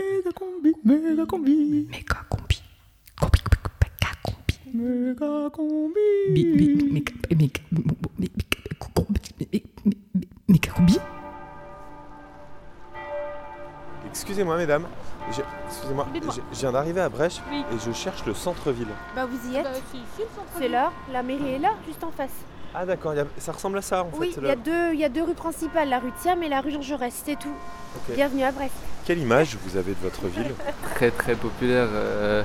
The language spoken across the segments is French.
méga combi, méga combi, Méga combi. Combi, méga combi. méga combi. Bi- bi- méga- méga- méga- combi. Excusez-moi, mesdames. Excusez-moi, j'ai- je viens d'arriver à Brèche Oui. et je cherche le centre-ville. Bah vous y êtes. Bah, c'est là. La mairie est là, juste en face. Ah d'accord, ça ressemble à ça en oui, fait. il le- y, a deux- il y a deux rues principales, la rue Thiam et la rue Jean Jaurès, c'est tout. Bienvenue à Brest. Quelle image vous avez de votre ville? Très très populaire. euh,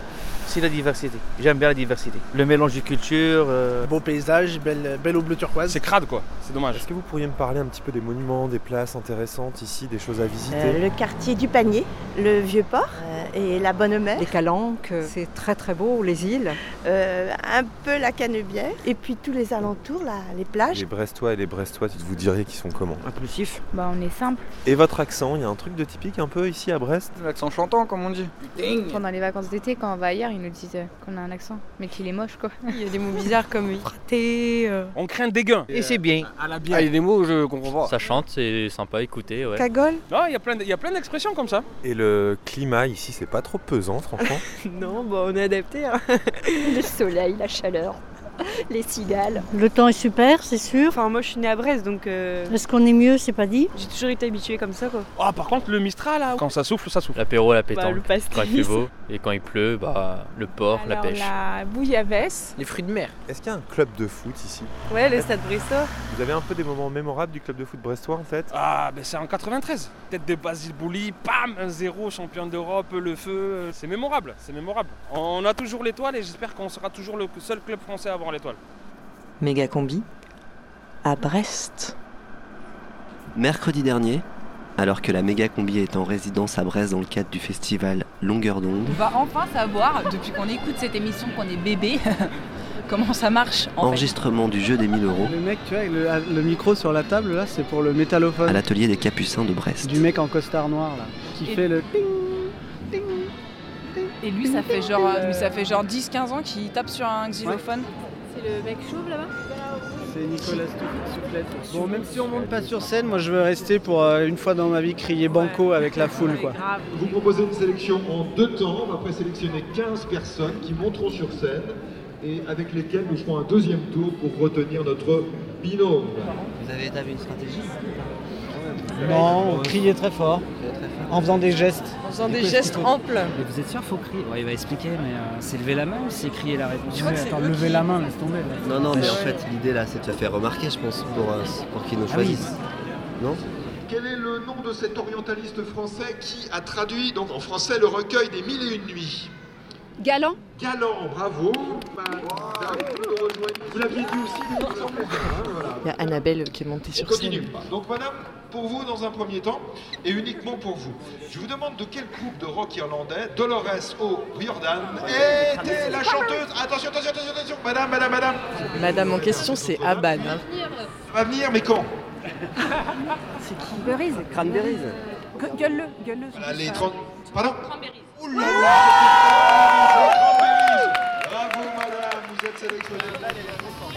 C'est la diversité. J'aime bien la diversité. Le mélange de cultures. euh, Beau paysage, belle, belle eau bleu turquoise. C'est crade quoi, c'est dommage. Est-ce que vous pourriez me parler un petit peu des monuments, des places intéressantes ici, des choses à visiter Euh, le quartier du panier, le vieux port euh, et la bonne mer, Les calanques, c'est très très beau, les îles. euh, un peu la canebière et puis tous les alentours, là, les plages. Les Brestois et les Brestois, vous diriez qu'ils sont comment Impulsif. Bah on est simple. Et votre accent, il y a un truc de typique un peu ici à Brest L'accent chantant comme on dit. Pendant les vacances d'été, quand on va ailleurs, ils nous disent qu'on a un accent, mais qu'il est moche quoi. Il y a des mots bizarres comme fraté. euh, On craint des gains. Et c'est bien. À la Ah, il y a des mots je comprends pas. Ça chante, c'est sympa à écouter, ouais. Cagole Non, il y a plein de- il y a plein d'expressions comme ça. Et le climat ici, c'est pas trop pesant, franchement. Non, bah on est adapté. Le soleil, la chaleur, les cigales. Le temps est super, c'est sûr. Enfin, moi je suis née à Brest donc euh, Est-ce qu'on est mieux, c'est pas dit j'ai toujours été habituée comme ça quoi. Ah, par contre, le Mistral là, quand ça souffle, ça souffle. L'apéro, la Bah, pétanque. le pastis. quand il fait beau. Et quand il pleut, bah, le port, la pêche. La bouillabaisse. Les fruits de mer. Est-ce qu'il y a un club de foot ici? Ouais, le stade Brestois. Vous avez un peu des moments mémorables du club de foot brestois en fait? Ah, ben c'est en 93. Tête de Basile Bouli, pam, 1-0, champion d'Europe, le feu. C'est mémorable, c'est mémorable. On a toujours l'étoile et j'espère qu'on sera toujours le seul club français à avoir l'étoile. Méga combi. À Brest. Mercredi dernier, alors que la méga combi est en résidence à Brest dans le cadre du festival Longueur d'onde, On va enfin savoir, depuis qu'on écoute cette émission qu'on est bébé, comment ça marche en fait. enregistrement du jeu des 1000 euros Le mec, tu vois, avec le, le micro sur la table, là, c'est pour le à métallophone. l'atelier des Capucins de Brest. Du mec en costard noir, là, qui Et- fait le... Et lui, ça fait genre, euh, lui, ça fait genre 10-15 ans qu'il tape sur un xylophone. C'est le mec chauve là-bas C'est Nicolas Soufflette. Bon, même si on monte pas sur scène, moi je veux rester pour euh, une fois dans ma vie crier banco avec la foule, quoi. Vous proposez une sélection en deux temps. On va présélectionner 15 personnes qui monteront sur scène et avec lesquelles nous ferons un deuxième tour pour retenir notre binôme. Vous avez établi une stratégie? Non, on criait très fort, en faisant des gestes. En faisant des gestes amples. Mais vous êtes sûr, faut crier Ouais, Il va expliquer, mais euh, c'est lever la main ou c'est crier la réponse crois que c'est Attends, lever qui- la main, laisse tomber. Non, non, mais en fait, l'idée là, c'est de te faire remarquer, je pense, pour, euh, pour qu'ils nous Ah oui. choisissent. Non Quel est le nom de cet orientaliste français qui a traduit donc en français le recueil des Mille et Une Nuits? Galant Galant, bravo. Vous l'aviez dit aussi, il hein. Il y a Annabelle qui est montée On sur continue. scène. Donc madame, pour vous dans un premier temps, et uniquement pour vous, je vous demande de quel groupe de rock irlandais Dolores O'Riordan était la chanteuse? Attention, attention, attention, attention, madame, madame, madame. Madame en question, c'est Abad. Ça va venir, mais quand? C'est qui Berise. Cranberries. Gueule-le, gueule-le. Voilà, les 30... Pardon? Ouh Bravo madame, vous êtes sélectionnée.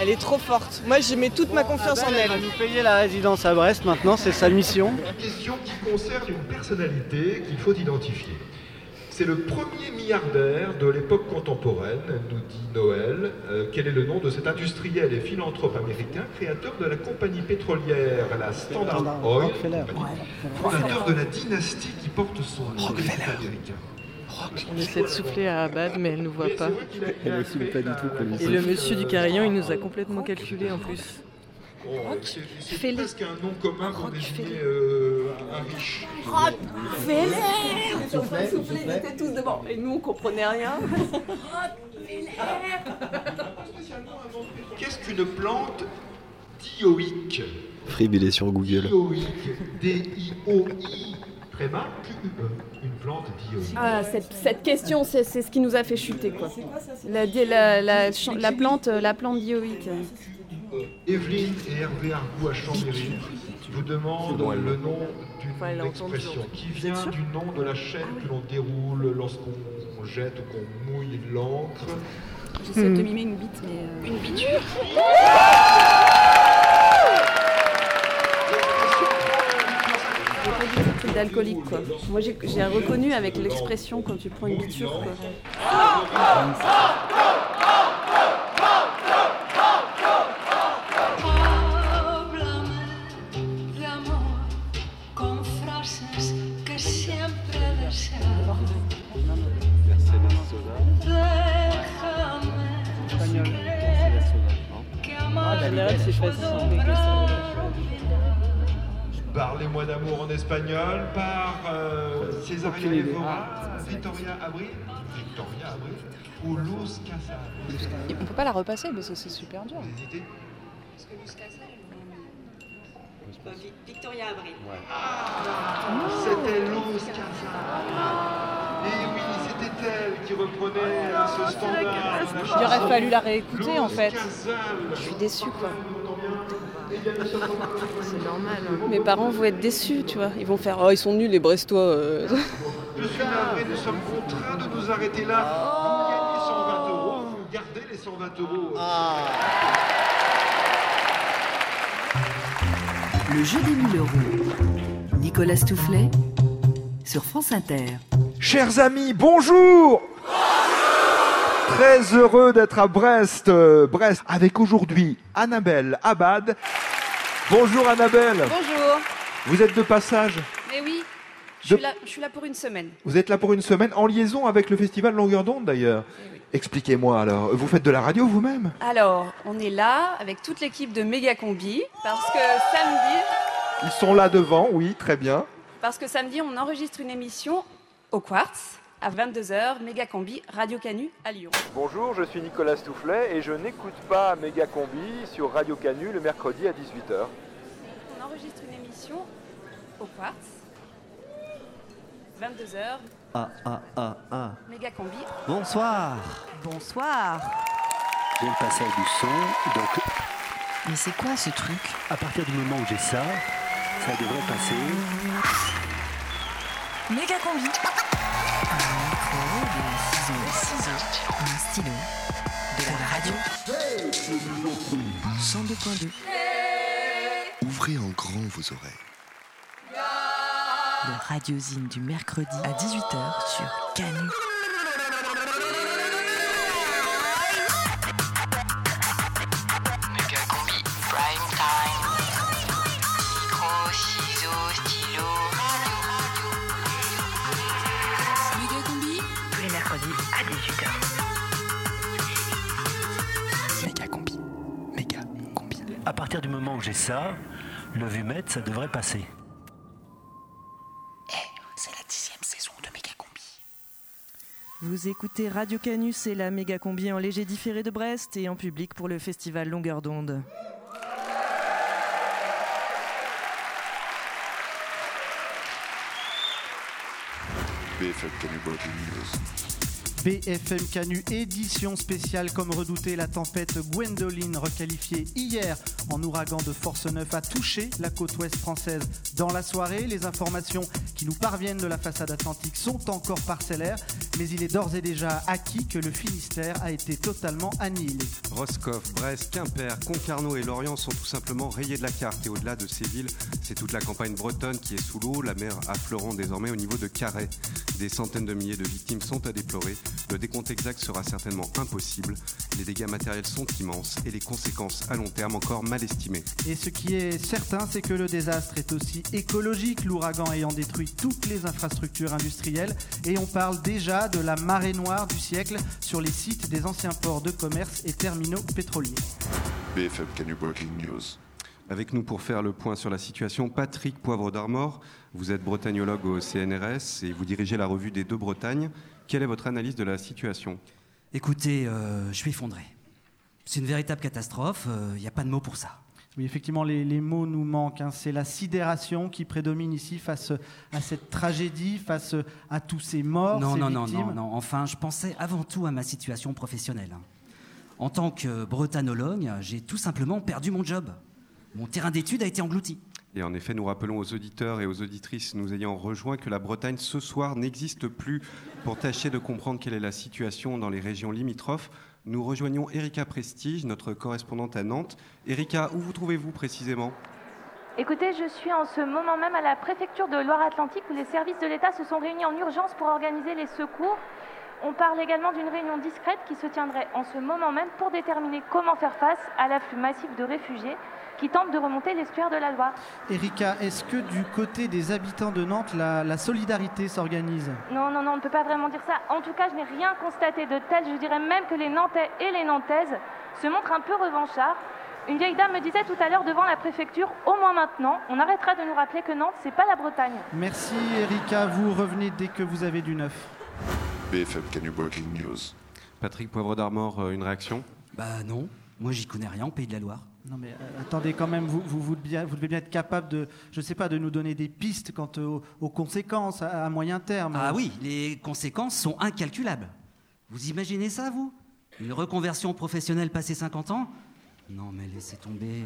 Elle est trop forte. Moi, je mets toute ma confiance en elle. Elle va nous payer la résidence à Brest maintenant, c'est sa mission. Une question qui concerne une personnalité qu'il faut identifier. C'est le premier milliardaire de l'époque contemporaine, nous dit Noël. Euh, quel est le nom de cet industriel et philanthrope américain, créateur de la compagnie pétrolière, la Standard Oil, Rockefeller. fondateur de la dynastie qui porte son nom des États-Américains On essaie de souffler à Abad, mais elle nous voit pas. Elle assume pas du tout Et le monsieur du carillon, il nous a complètement calculé en plus. Oh, c'est- C'est presque un nom commun pour désigner euh, un riche. Ils étaient tous devant. Et nous, on comprenait rien. Qu'est-ce qu'une plante dioïque? Frib, il est sur Google. Dioïque, D-I-O-I, Q-U-E, une plante. Ah, cette, cette question, c'est c'est ce qui nous a fait chuter quoi. La, la, la, la plante, la plante dioïque. Evelyne et Hervé Argou à Chambéry vous demandent le nom d'une expression qui vient du nom de la chaîne que l'on déroule lorsqu'on jette ou qu'on mouille l'encre. J'essaie de te mimer une bite, mais. Une biture truc d'alcoolique quoi. Moi j'ai reconnu avec l'expression quand tu prends une biture quoi. de amor Parlez-moi d'amour en espagnol par euh, Césaria Aucune idée. Evora, Victoria Abril, Victoria Abril ou Luz Casal. On peut pas la repasser parce que c'est super dur. Victoria Abril. C'était Luz Casal. Et oui, c'était elle qui reprenait ce standard. Il aurait fallu la réécouter en fait. Je suis déçue quoi. C'est normal. hein. Mes parents vont être déçus, tu vois. Ils vont faire Oh, ils sont nuls les Brestois. euh. Je suis navré, nous sommes contraints de nous arrêter là. Vous gagnez 120 euros, vous gardez les 120 euros. Le jeu des 1000 euros. Nicolas Stoufflet sur France Inter. Chers amis, bonjour Très heureux d'être à Brest, euh, Brest, avec aujourd'hui Annabelle Abad. Bonjour Annabelle. Bonjour. Vous êtes de passage Mais oui, je De- suis, là, je suis là pour une semaine. Vous êtes là pour une semaine, en liaison avec le festival Longueur d'onde d'ailleurs. Expliquez-moi alors, vous faites de la radio vous-même? Alors, on est là avec toute l'équipe de Méga Combi parce que samedi, Ils sont là devant, oui, très bien. parce que samedi, on enregistre une émission au Quartz à 22h, Méga Combi, Radio Canu à Lyon. Bonjour, je suis Nicolas Stoufflet et je n'écoute pas Méga Combi sur Radio Canu le mercredi à 18h. On enregistre une émission au Quartz, 22h, Ah, ah, ah, ah. Méga Combi. Bonsoir. Bonsoir. J'ai le passage du son, donc Mais c'est quoi ce truc? À partir du moment où j'ai ça, ça devrait passer. Méga combi. Un micro, des ciseaux, des ciseaux, un stylo, de la radio. 102.2. Ouvrez en grand vos oreilles. Le radiosine du mercredi à 18h sur Canu. Partir du moment où j'ai ça, le vumètre, ça devrait passer. C'est la dixième saison de. Vous écoutez Radio Canus et la méga combi en léger différé de Brest et en public pour le festival Longueur d'onde. BFM Canu, édition spéciale comme redouté, la tempête Gwendoline, requalifiée hier en ouragan de force 9, a touché la côte ouest française. Dans la soirée, les informations qui nous parviennent de la façade atlantique sont encore parcellaires, mais il est d'ores et déjà acquis que le Finistère a été totalement annihilé. Roscoff, Brest, Quimper, Concarneau et Lorient sont tout simplement rayés de la carte. Et au-delà de ces villes, c'est toute la campagne bretonne qui est sous l'eau, la mer affleurant désormais au niveau de Carhaix. Des centaines de milliers de victimes sont à déplorer. Le décompte exact sera certainement impossible. Les dégâts matériels sont immenses et les conséquences à long terme encore mal estimées. Et ce qui est certain, c'est que le désastre est aussi écologique, l'ouragan ayant détruit toutes les infrastructures industrielles. Et on parle déjà de la marée noire du siècle sur les sites des anciens ports de commerce et terminaux pétroliers. BFM Canu Breaking News. Avec nous pour faire le point sur la situation, Patrick Poivre d'Armor. Vous êtes bretagnologue au CNRS et vous dirigez la revue des deux Bretagnes. Quelle est votre analyse de la situation? Écoutez, euh, je suis effondré. C'est une véritable catastrophe, il n'y a pas de mots pour ça. Oui, effectivement, les, les mots nous manquent. hein. C'est la sidération qui prédomine ici face à cette tragédie, face à tous ces morts, non, ces non, non, victimes. non, non. Enfin, je pensais avant tout à ma situation professionnelle. En tant que bretanologue, j'ai tout simplement perdu mon job. Mon terrain d'études a été englouti. Et en effet, nous rappelons aux auditeurs et aux auditrices nous ayant rejoints que la Bretagne ce soir n'existe plus. Pour tâcher de comprendre quelle est la situation dans les régions limitrophes, nous rejoignons Erika Prestige, notre correspondante à Nantes. Erika, où vous trouvez-vous précisément? Écoutez, je suis en ce moment même à la préfecture de Loire-Atlantique où les services de l'État se sont réunis en urgence pour organiser les secours. On parle également d'une réunion discrète qui se tiendrait en ce moment même pour déterminer comment faire face à l'afflux massif de réfugiés qui tentent de remonter l'estuaire de la Loire. Erika, est-ce que du côté des habitants de Nantes, la, la solidarité s'organise? Non, non, non, on ne peut pas vraiment dire ça. En tout cas, je n'ai rien constaté de tel. Je dirais même que les Nantais et les Nantaises se montrent un peu revanchards. Une vieille dame me disait tout à l'heure devant la préfecture, au moins maintenant, on arrêtera de nous rappeler que Nantes, c'est pas la Bretagne. Merci Erika, vous revenez dès que vous avez du neuf. BFM Canu Breaking News. Patrick Poivre d'Armor, euh, une réaction? Bah non, moi j'y connais rien au Pays de la Loire. Non mais euh, attendez quand même, vous, devez bien, être capable de, je sais pas, de nous donner des pistes quant aux, conséquences à, à moyen terme. Ah oui, les conséquences sont incalculables. Vous imaginez ça, vous? Une reconversion professionnelle passé 50 ans? Non, mais laissez tomber.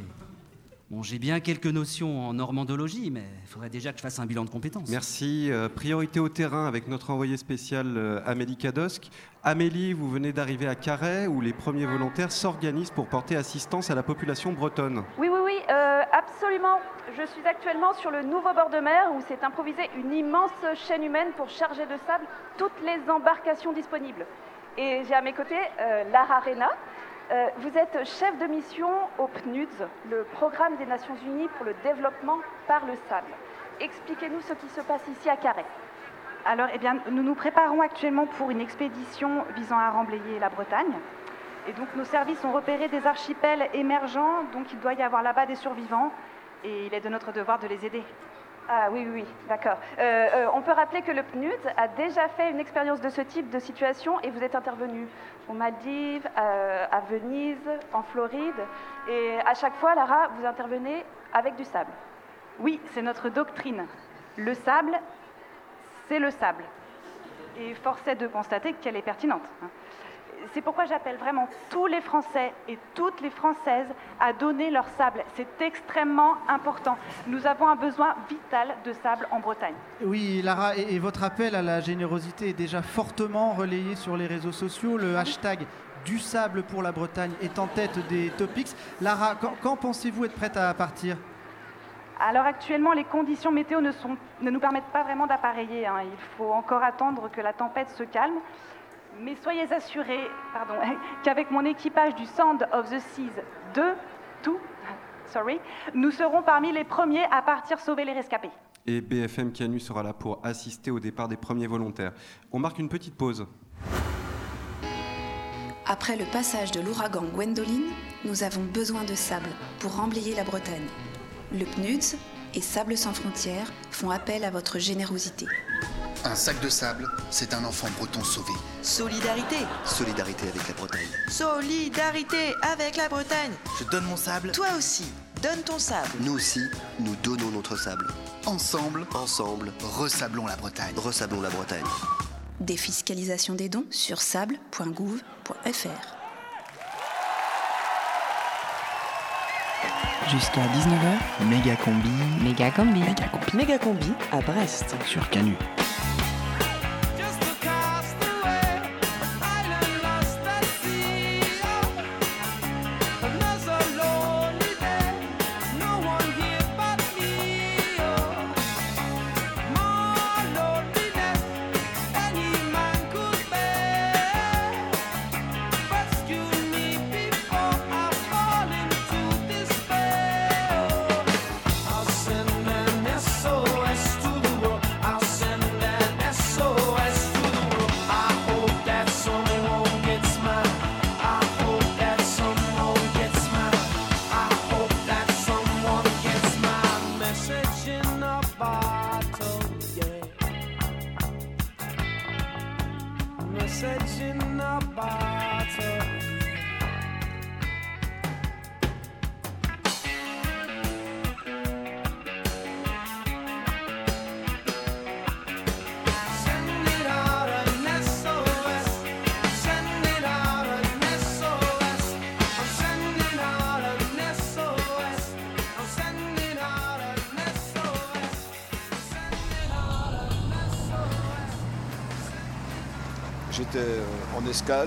Bon, j'ai bien quelques notions en normandologie, mais il faudrait déjà que je fasse un bilan de compétences. Merci. Euh, priorité au terrain avec notre envoyé spécial euh, Amélie Kadosk. Amélie, vous venez d'arriver à Carhaix où les premiers volontaires s'organisent pour porter assistance à la population bretonne. Oui, oui, oui, euh, absolument. Je suis actuellement sur le nouveau bord de mer où s'est improvisée une immense chaîne humaine pour charger de sable toutes les embarcations disponibles. Et j'ai à mes côtés euh, Lara Rena. Euh, vous êtes chef de mission au PNUDS, le programme des Nations Unies pour le développement par le sable. Expliquez-nous ce qui se passe ici à Carhaix. Alors, eh bien, nous nous préparons actuellement pour une expédition visant à remblayer la Bretagne. Et donc, nos services ont repéré des archipels émergents, donc il doit y avoir là-bas des survivants, et il est de notre devoir de les aider. Ah oui, oui, d'accord. Euh, euh, on peut rappeler que le PNUD a déjà fait une expérience de ce type de situation et vous êtes intervenu aux Maldives, à Venise, en Floride. Et à chaque fois, Lara, vous intervenez avec du sable. Oui, c'est notre doctrine. Le sable, c'est le sable. Et force est de constater qu'elle est pertinente. C'est pourquoi j'appelle vraiment tous les Français et toutes les Françaises à donner leur sable. C'est extrêmement important. Nous avons un besoin vital de sable en Bretagne. Oui, Lara, et, et votre appel à la générosité est déjà fortement relayé sur les réseaux sociaux. Le hashtag du sable pour la Bretagne est en tête des topics. Lara, quand, quand pensez-vous être prête à partir? Alors actuellement, les conditions météo ne, sont- ne nous permettent pas vraiment d'appareiller. hein. Il faut encore attendre que la tempête se calme. Mais soyez assurés pardon, qu'avec mon équipage du Sound of the Seas 2, tout, sorry, nous serons parmi les premiers à partir sauver les rescapés. Et BFM Canu sera là pour assister au départ des premiers volontaires. On marque une petite pause. Après le passage de l'ouragan Gwendoline, nous avons besoin de sable pour remblayer la Bretagne. Le PNUDS et Sable sans frontières font appel à votre générosité. Un sac de sable, c'est un enfant breton sauvé. Solidarité Solidarité avec la Bretagne. Solidarité avec la Bretagne Je donne mon sable. Toi aussi, donne ton sable. Nous aussi, nous donnons notre sable. Ensemble, ensemble, ressablons la Bretagne. Ressablons la Bretagne. Défiscalisation des dons sur sable.gouv.fr. Jusqu'à 19h, méga combi. Méga combi. Méga combi. Méga combi à Brest. Sur Canu.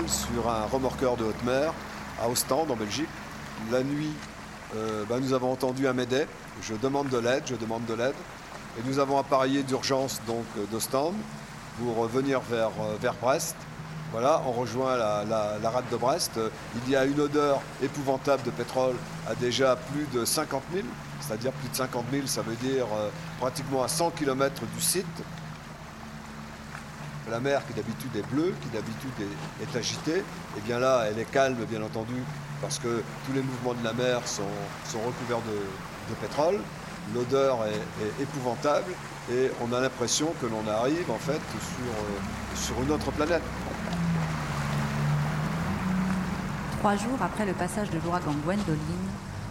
Sur un remorqueur de haute mer à Ostende en Belgique. La nuit, euh, bah, nous avons entendu un Médet je demande de l'aide, je demande de l'aide. Et nous avons appareillé d'urgence donc euh, d'Ostende pour euh, venir vers, vers Brest. Voilà, on rejoint la, la- rade de Brest. Il y a une odeur épouvantable de pétrole à déjà plus de 50 000, c'est-à-dire plus de 50 000, ça veut dire pratiquement à 100 km du site. La mer qui d'habitude est bleue, qui d'habitude est, est agitée, et bien là, elle est calme, bien entendu, parce que tous les mouvements de la mer sont, sont recouverts de, de pétrole. L'odeur est, est épouvantable et on a l'impression que l'on arrive en fait sur, euh, sur une autre planète. Trois jours après le passage de l'ouragan Gwendoline,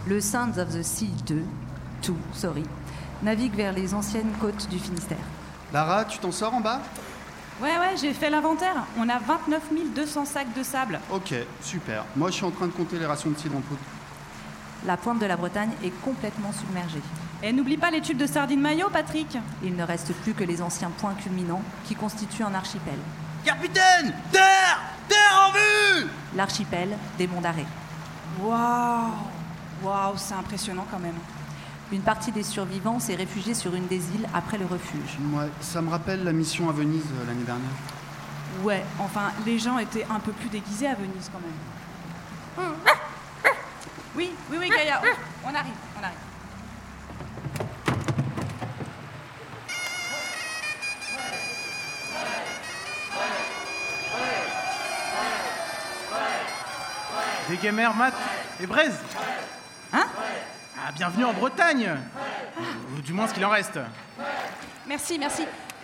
le Sons of the Sea 2, 2, sorry, navigue vers les anciennes côtes du Finistère. Lara, tu t'en sors en bas? Ouais, ouais, j'ai fait l'inventaire. On a 29 200 sacs de sable. Ok, super. Moi, je suis en train de compter les rations de cidre en poudre. La pointe de la Bretagne est complètement submergée. Et n'oublie pas les tubes de sardines maillot, Patrick. Il ne reste plus que les anciens points culminants qui constituent un archipel. Capitaine Terre Terre en vue L'archipel des monts d'arrêt. Waouh Waouh, c'est impressionnant quand même. Une partie des survivants s'est réfugiée sur une des îles après le refuge. Ouais, ça me rappelle la mission à Venise euh, l'année dernière. Ouais, enfin, les gens étaient un peu plus déguisés à Venise quand même. Oui, oui, oui, Gaïa, on arrive, on arrive. Des gamers, Matt et Braise Hein? Ah, bienvenue en Bretagne Ou du moins ce qu'il en reste. Merci, merci.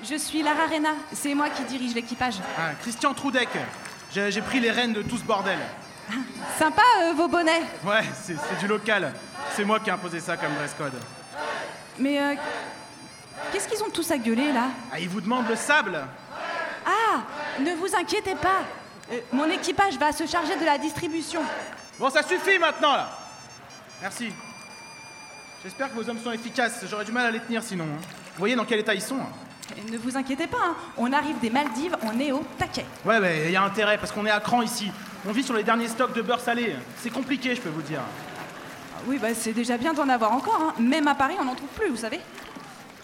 Je suis Lara Rena, c'est moi qui dirige l'équipage. Ah, Christian Troudec, j'ai j'ai pris les rênes de tout ce bordel. Sympa euh, vos bonnets. Ouais, c'est c'est du local. C'est moi qui ai imposé ça comme dress code. Mais euh, qu'est-ce qu'ils ont tous à gueuler là? Ah, ils vous demandent le sable Ah, ne vous inquiétez pas. Euh, mon équipage va se charger de la distribution. Bon, ça suffit maintenant, là Merci. J'espère que vos hommes sont efficaces. J'aurais du mal à les tenir sinon. hein. Vous voyez dans quel état ils sont hein ne vous inquiétez pas, hein, on arrive des Maldives, on est au taquet. Ouais, ouais, il y a intérêt parce qu'on est à cran ici. On vit sur les derniers stocks de beurre salé. C'est compliqué, je peux vous dire. Oui, bah, c'est déjà bien d'en avoir encore. hein. Même à Paris, on n'en trouve plus, vous savez.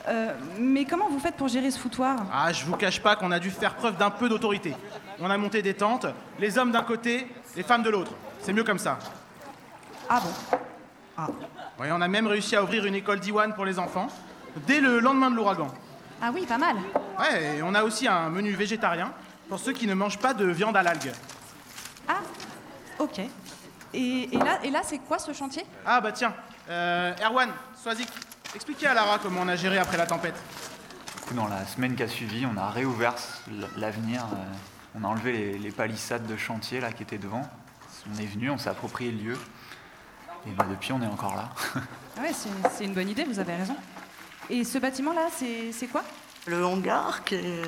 Euh, mais comment vous faites pour gérer ce foutoir? Ah, je vous cache pas qu'on a dû faire preuve d'un peu d'autorité. On a monté des tentes, les hommes d'un côté, les femmes de l'autre. C'est mieux comme ça. Ah bon? Ouais, on a même réussi à ouvrir une école d'Iwan pour les enfants dès le lendemain de l'ouragan. Ah oui, pas mal. Ouais, et on a aussi un menu végétarien pour ceux qui ne mangent pas de viande à l'algue. Ah, ok. Et, et là, et là c'est quoi ce chantier? Ah bah tiens, euh, Erwan, Swazik, expliquez à Lara comment on a géré après la tempête. Dans la semaine qui a suivi, on a réouvert l'avenir. euh, On a enlevé les, les palissades de chantier là qui étaient devant. On est venu, on s'est approprié le lieu. Et bah, depuis, on est encore là. Ah ouais, c'est une bonne idée, vous avez raison. Et ce bâtiment-là, c'est c'est quoi? Le hangar qui, est,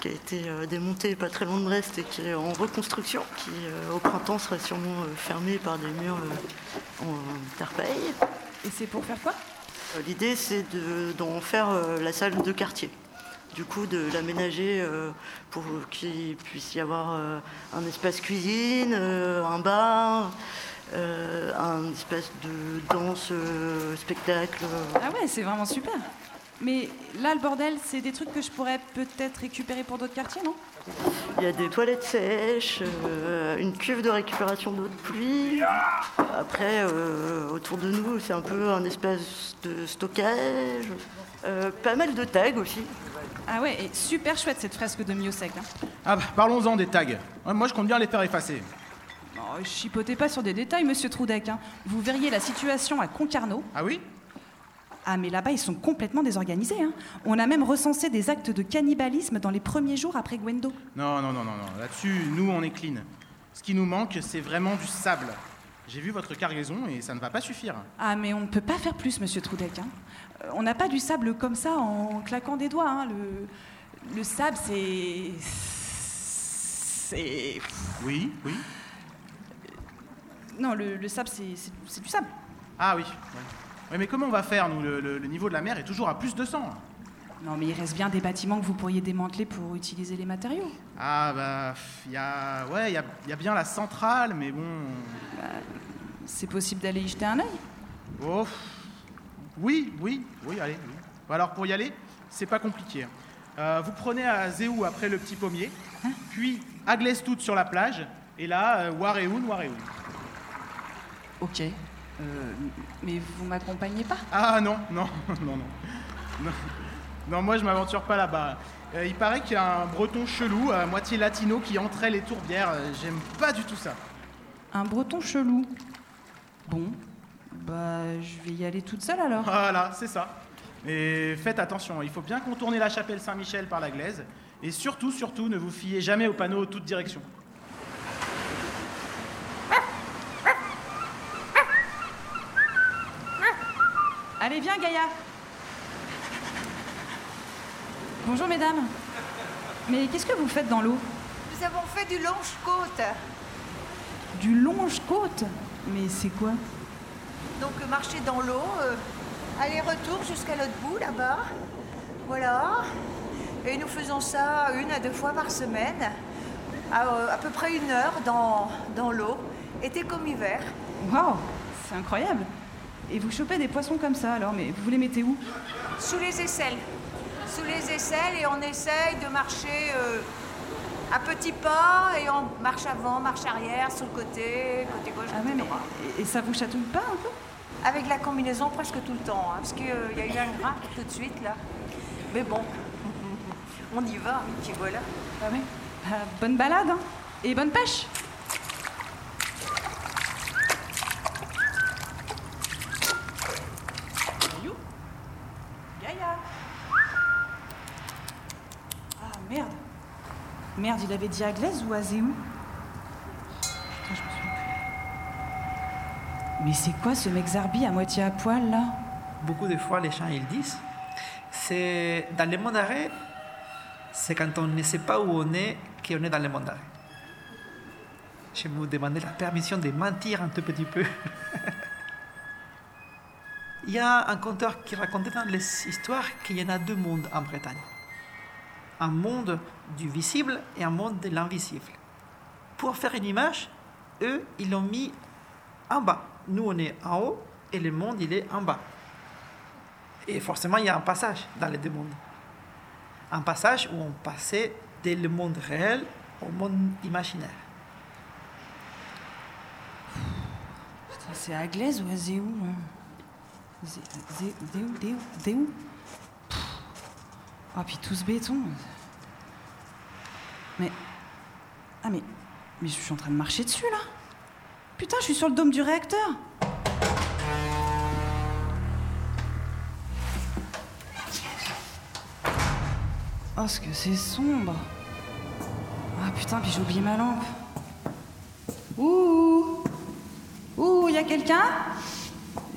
qui a été euh, démonté pas très loin de Brest et qui est en reconstruction, qui euh, au printemps sera sûrement euh, fermé par des murs en terre paille. Et c'est pour faire quoi? L'idée c'est de- d'en faire la salle de quartier. Du coup, de l'aménager euh, pour qu'il puisse y avoir euh, un espace cuisine, euh, un bar, euh, un espace de danse, euh, spectacle. Ah ouais, c'est vraiment super. Mais là, le bordel, c'est des trucs que je pourrais peut-être récupérer pour d'autres quartiers, non? Il y a des toilettes sèches, euh, une cuve de récupération d'eau de pluie. Après, euh, autour de nous, c'est un peu un espace de stockage. Euh, pas mal de tags aussi. Ah ouais, et super chouette cette fresque de Miosec. Hein. Ah bah, parlons-en des tags. Ouais, moi, je compte bien les faire effacer. Oh, chipotez pas sur des détails, monsieur Troudec. hein. Vous verriez la situation à Concarneau. Ah oui? Ah, mais là-bas, ils sont complètement désorganisés. hein. On a même recensé des actes de cannibalisme dans les premiers jours après Gwendo. Non, non, non, non, non. Là-dessus, nous, on est clean. Ce qui nous manque, c'est vraiment du sable. J'ai vu votre cargaison et ça ne va pas suffire. Ah, mais on ne peut pas faire plus, monsieur Troudec. hein. Euh, On n'a pas du sable comme ça en claquant des doigts. hein. Le, le sable, c'est. C'est. Oui, oui. Non, le, le sable, c'est du sable. Ah oui. Ouais. Ouais, mais comment on va faire, nous le, le- le niveau de la mer est toujours à plus de 100. Non, mais il reste bien des bâtiments que vous pourriez démanteler pour utiliser les matériaux. Ah bah, il y a... Ouais, il y a, y a bien la centrale, mais bon... C'est possible d'aller y jeter un œil Oh, Oui, oui, oui, allez. oui. Alors pour y aller, c'est pas compliqué. Euh, vous prenez à Zéou après le petit pommier, puis à Glestout sur la plage, et là, euh, Warehoun, Warehoun. Ok. Euh, mais vous m'accompagnez pas? Ah non, non, non, non. Non, non, moi je m'aventure pas là-bas. Euh, il paraît qu'il y a un breton chelou, à moitié latino, qui entrait les tourbières. Euh, J'aime pas du tout ça. Un breton chelou? Bon, bah je vais y aller toute seule alors. Voilà, c'est ça. Et faites attention, il faut bien contourner la chapelle Saint-Michel par la glaise. Et surtout, surtout, ne vous fiez jamais aux panneaux toutes directions. Allez, viens Gaïa. Bonjour mesdames. Mais qu'est-ce que vous faites dans l'eau? Nous avons fait du longe-côte. Du longe-côte Mais c'est quoi? Donc marcher dans l'eau, euh, aller-retour jusqu'à l'autre bout là-bas. Voilà. Et nous faisons ça une à deux fois par semaine, à, euh, à peu près une heure dans, dans l'eau, été comme hiver. Waouh, c'est incroyable. Et vous chopez des poissons comme ça alors, mais vous les mettez où? Sous les aisselles. Sous les aisselles et on essaye de marcher euh, à petits pas et on marche avant, marche arrière, sur le côté, côté gauche, Ah côté ouais, mais droit. et, et ça vous chatouille pas un peu? Avec la combinaison presque tout le temps, hein, parce qu'il y a eu un grain tout de suite là. Mais bon, on y va, et puis voilà. Ah ouais? Ah, Bonne balade hein Et bonne pêche Caillou Gaïa Ah merde Merde, il avait dit à Glaise ou à Zéou Putain, je me souviens plus. Mais c'est quoi ce mec Zarbi à moitié à poil là Beaucoup de fois, les gens ils disent, c'est dans le monde d'arrêt, c'est quand on ne sait pas où on est qu'on est dans le monde d'arrêt. Je vais vous demander la permission de mentir un tout petit peu. Il y a un conteur qui racontait dans les histoires qu'il y en a deux mondes en Bretagne. Un monde du visible et un monde de l'invisible. Pour faire une image, eux, ils l'ont mis en bas. Nous, on est en haut et le monde, il est en bas. Et forcément, il y a un passage dans les deux mondes. Un passage où on passait le monde réel au monde imaginaire. C'est à Glaise ou à Zéou hein Zé- Zé- Zéou, Zéou, Zéou. Oh, puis tout ce béton. Mais. Ah, mais. Mais je suis en train de marcher dessus, là Putain, je suis sur le dôme du réacteur Oh, ce que c'est sombre Ah, putain, puis j'ai oublié ma lampe. Ouh Ouh, y a quelqu'un?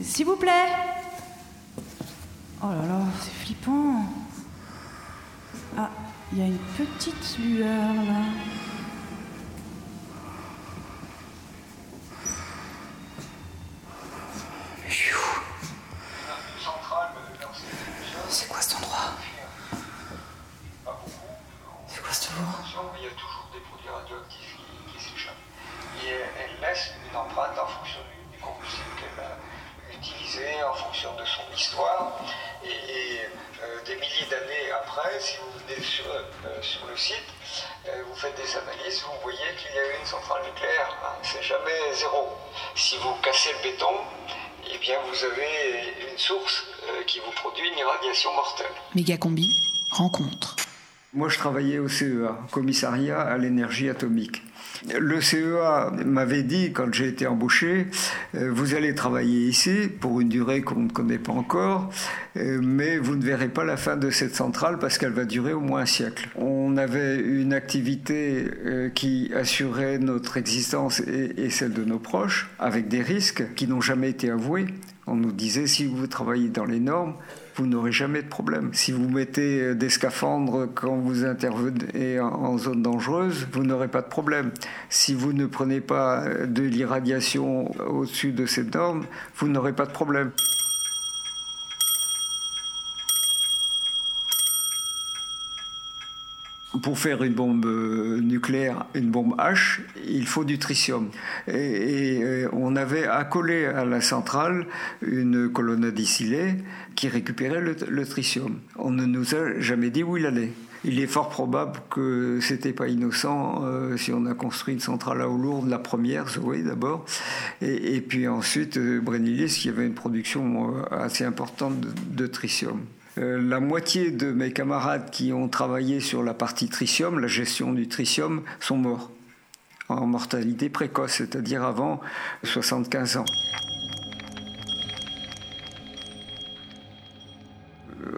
S'il vous plaît Oh là là, c'est flippant. Ah, il y a une petite lueur là. Mégacombi, rencontre. Moi, je travaillais au CEA, commissariat à l'énergie atomique. Le CEA m'avait dit, quand j'ai été embauché, euh, vous allez travailler ici pour une durée qu'on ne connaît pas encore, euh, mais vous ne verrez pas la fin de cette centrale parce qu'elle va durer au moins un siècle. On avait une activité euh, qui assurait notre existence et, et celle de nos proches, avec des risques qui n'ont jamais été avoués. On nous disait, si vous travaillez dans les normes, vous n'aurez jamais de problème. Si vous mettez euh, des scaphandres quand vous intervenez en- zone dangereuse, vous n'aurez pas de problème. Si vous ne prenez pas euh, de l'irradiation au-dessus de ces normes, vous n'aurez pas de problème. Pour faire une bombe euh, nucléaire, une bombe H, il faut du tritium. Et, euh, on avait accolé à la centrale une colonne à distillés qui récupérait le, tritium. On ne nous a jamais dit où il allait. Il est fort probable que c'était pas innocent euh, si on a construit une centrale à eau lourde, la première, Zoé d'abord, et, puis ensuite euh, qui avait une production assez importante de tritium. Euh, la moitié de mes camarades qui ont travaillé sur la partie tritium, la gestion du tritium, sont morts en mortalité précoce, c'est-à-dire avant 75 ans.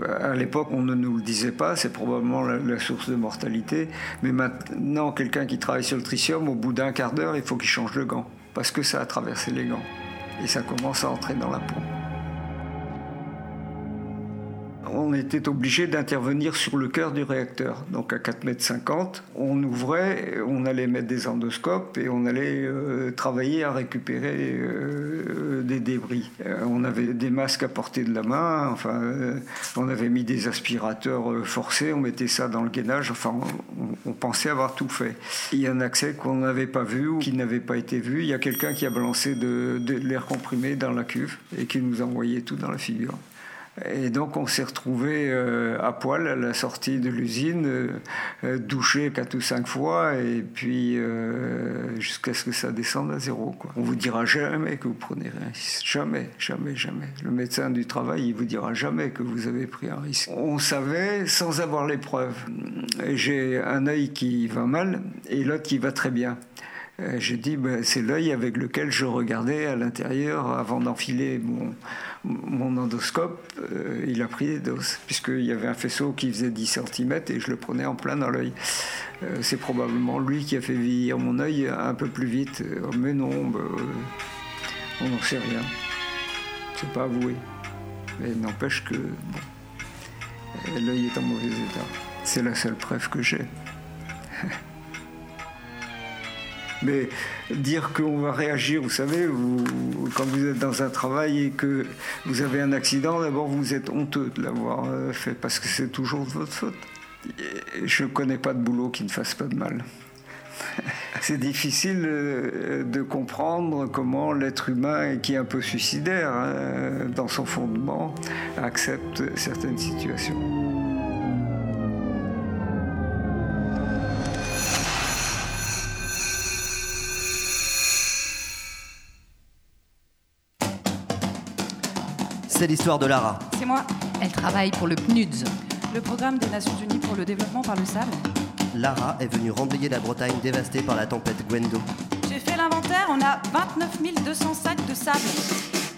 Euh, À l'époque, on ne nous le disait pas, c'est probablement la, source de mortalité. Mais maintenant, quelqu'un qui travaille sur le tritium, au bout d'un quart d'heure, il faut qu'il change de gant, parce que ça a traversé les gants. Et ça commence à entrer dans la peau. On était obligé d'intervenir sur le cœur du réacteur. Donc à 4,50 m, on ouvrait, on allait mettre des endoscopes et on allait euh, travailler à récupérer euh, des débris. Euh, on avait des masques à portée de la main, enfin, on avait mis des aspirateurs forcés, on mettait ça dans le gainage, enfin, on, on pensait avoir tout fait. Il y a un accès qu'on n'avait pas vu ou qui n'avait pas été vu. Il y a quelqu'un qui a balancé de, de l'air comprimé dans la cuve et qui nous a envoyé tout dans la figure. Et donc on s'est retrouvé euh, à poil à la sortie de l'usine, euh, euh, douché quatre ou cinq fois, et puis jusqu'à ce que ça descende à zéro. Quoi. On vous dira jamais que vous prenez un risque. Jamais, jamais, jamais. Le médecin du travail, il vous dira jamais que vous avez pris un risque. On savait sans avoir les preuves. J'ai un œil qui va mal et l'autre qui va très bien. Euh, J'ai dit, ben, c'est l'œil avec lequel je regardais à l'intérieur avant d'enfiler mon, endoscope. Euh, il a pris des doses, puisqu'il y avait un faisceau qui faisait 10 cm et je le prenais en plein dans l'œil. Euh, c'est probablement lui qui a fait vieillir mon œil un peu plus vite. Euh, mais non, ben, on n'en sait rien. C'est pas avoué. Mais n'empêche que l'œil est en mauvais état. C'est la seule preuve que j'ai. Mais dire qu'on va réagir, vous savez, quand vous êtes dans un travail et que vous avez un accident, d'abord vous êtes honteux de l'avoir euh, fait parce que c'est toujours de votre faute. Je ne connais pas de boulot qui ne fasse pas de mal. C'est difficile euh, de comprendre comment l'être humain, qui est un peu suicidaire hein, dans son fondement, accepte certaines situations. C'est l'histoire de Lara. C'est moi. Elle travaille pour le PNUDS. Le programme des Nations Unies pour le développement par le sable. Lara est venue remblayer la Bretagne dévastée par la tempête Gwendo. J'ai fait l'inventaire, on a 29 200 sacs de sable.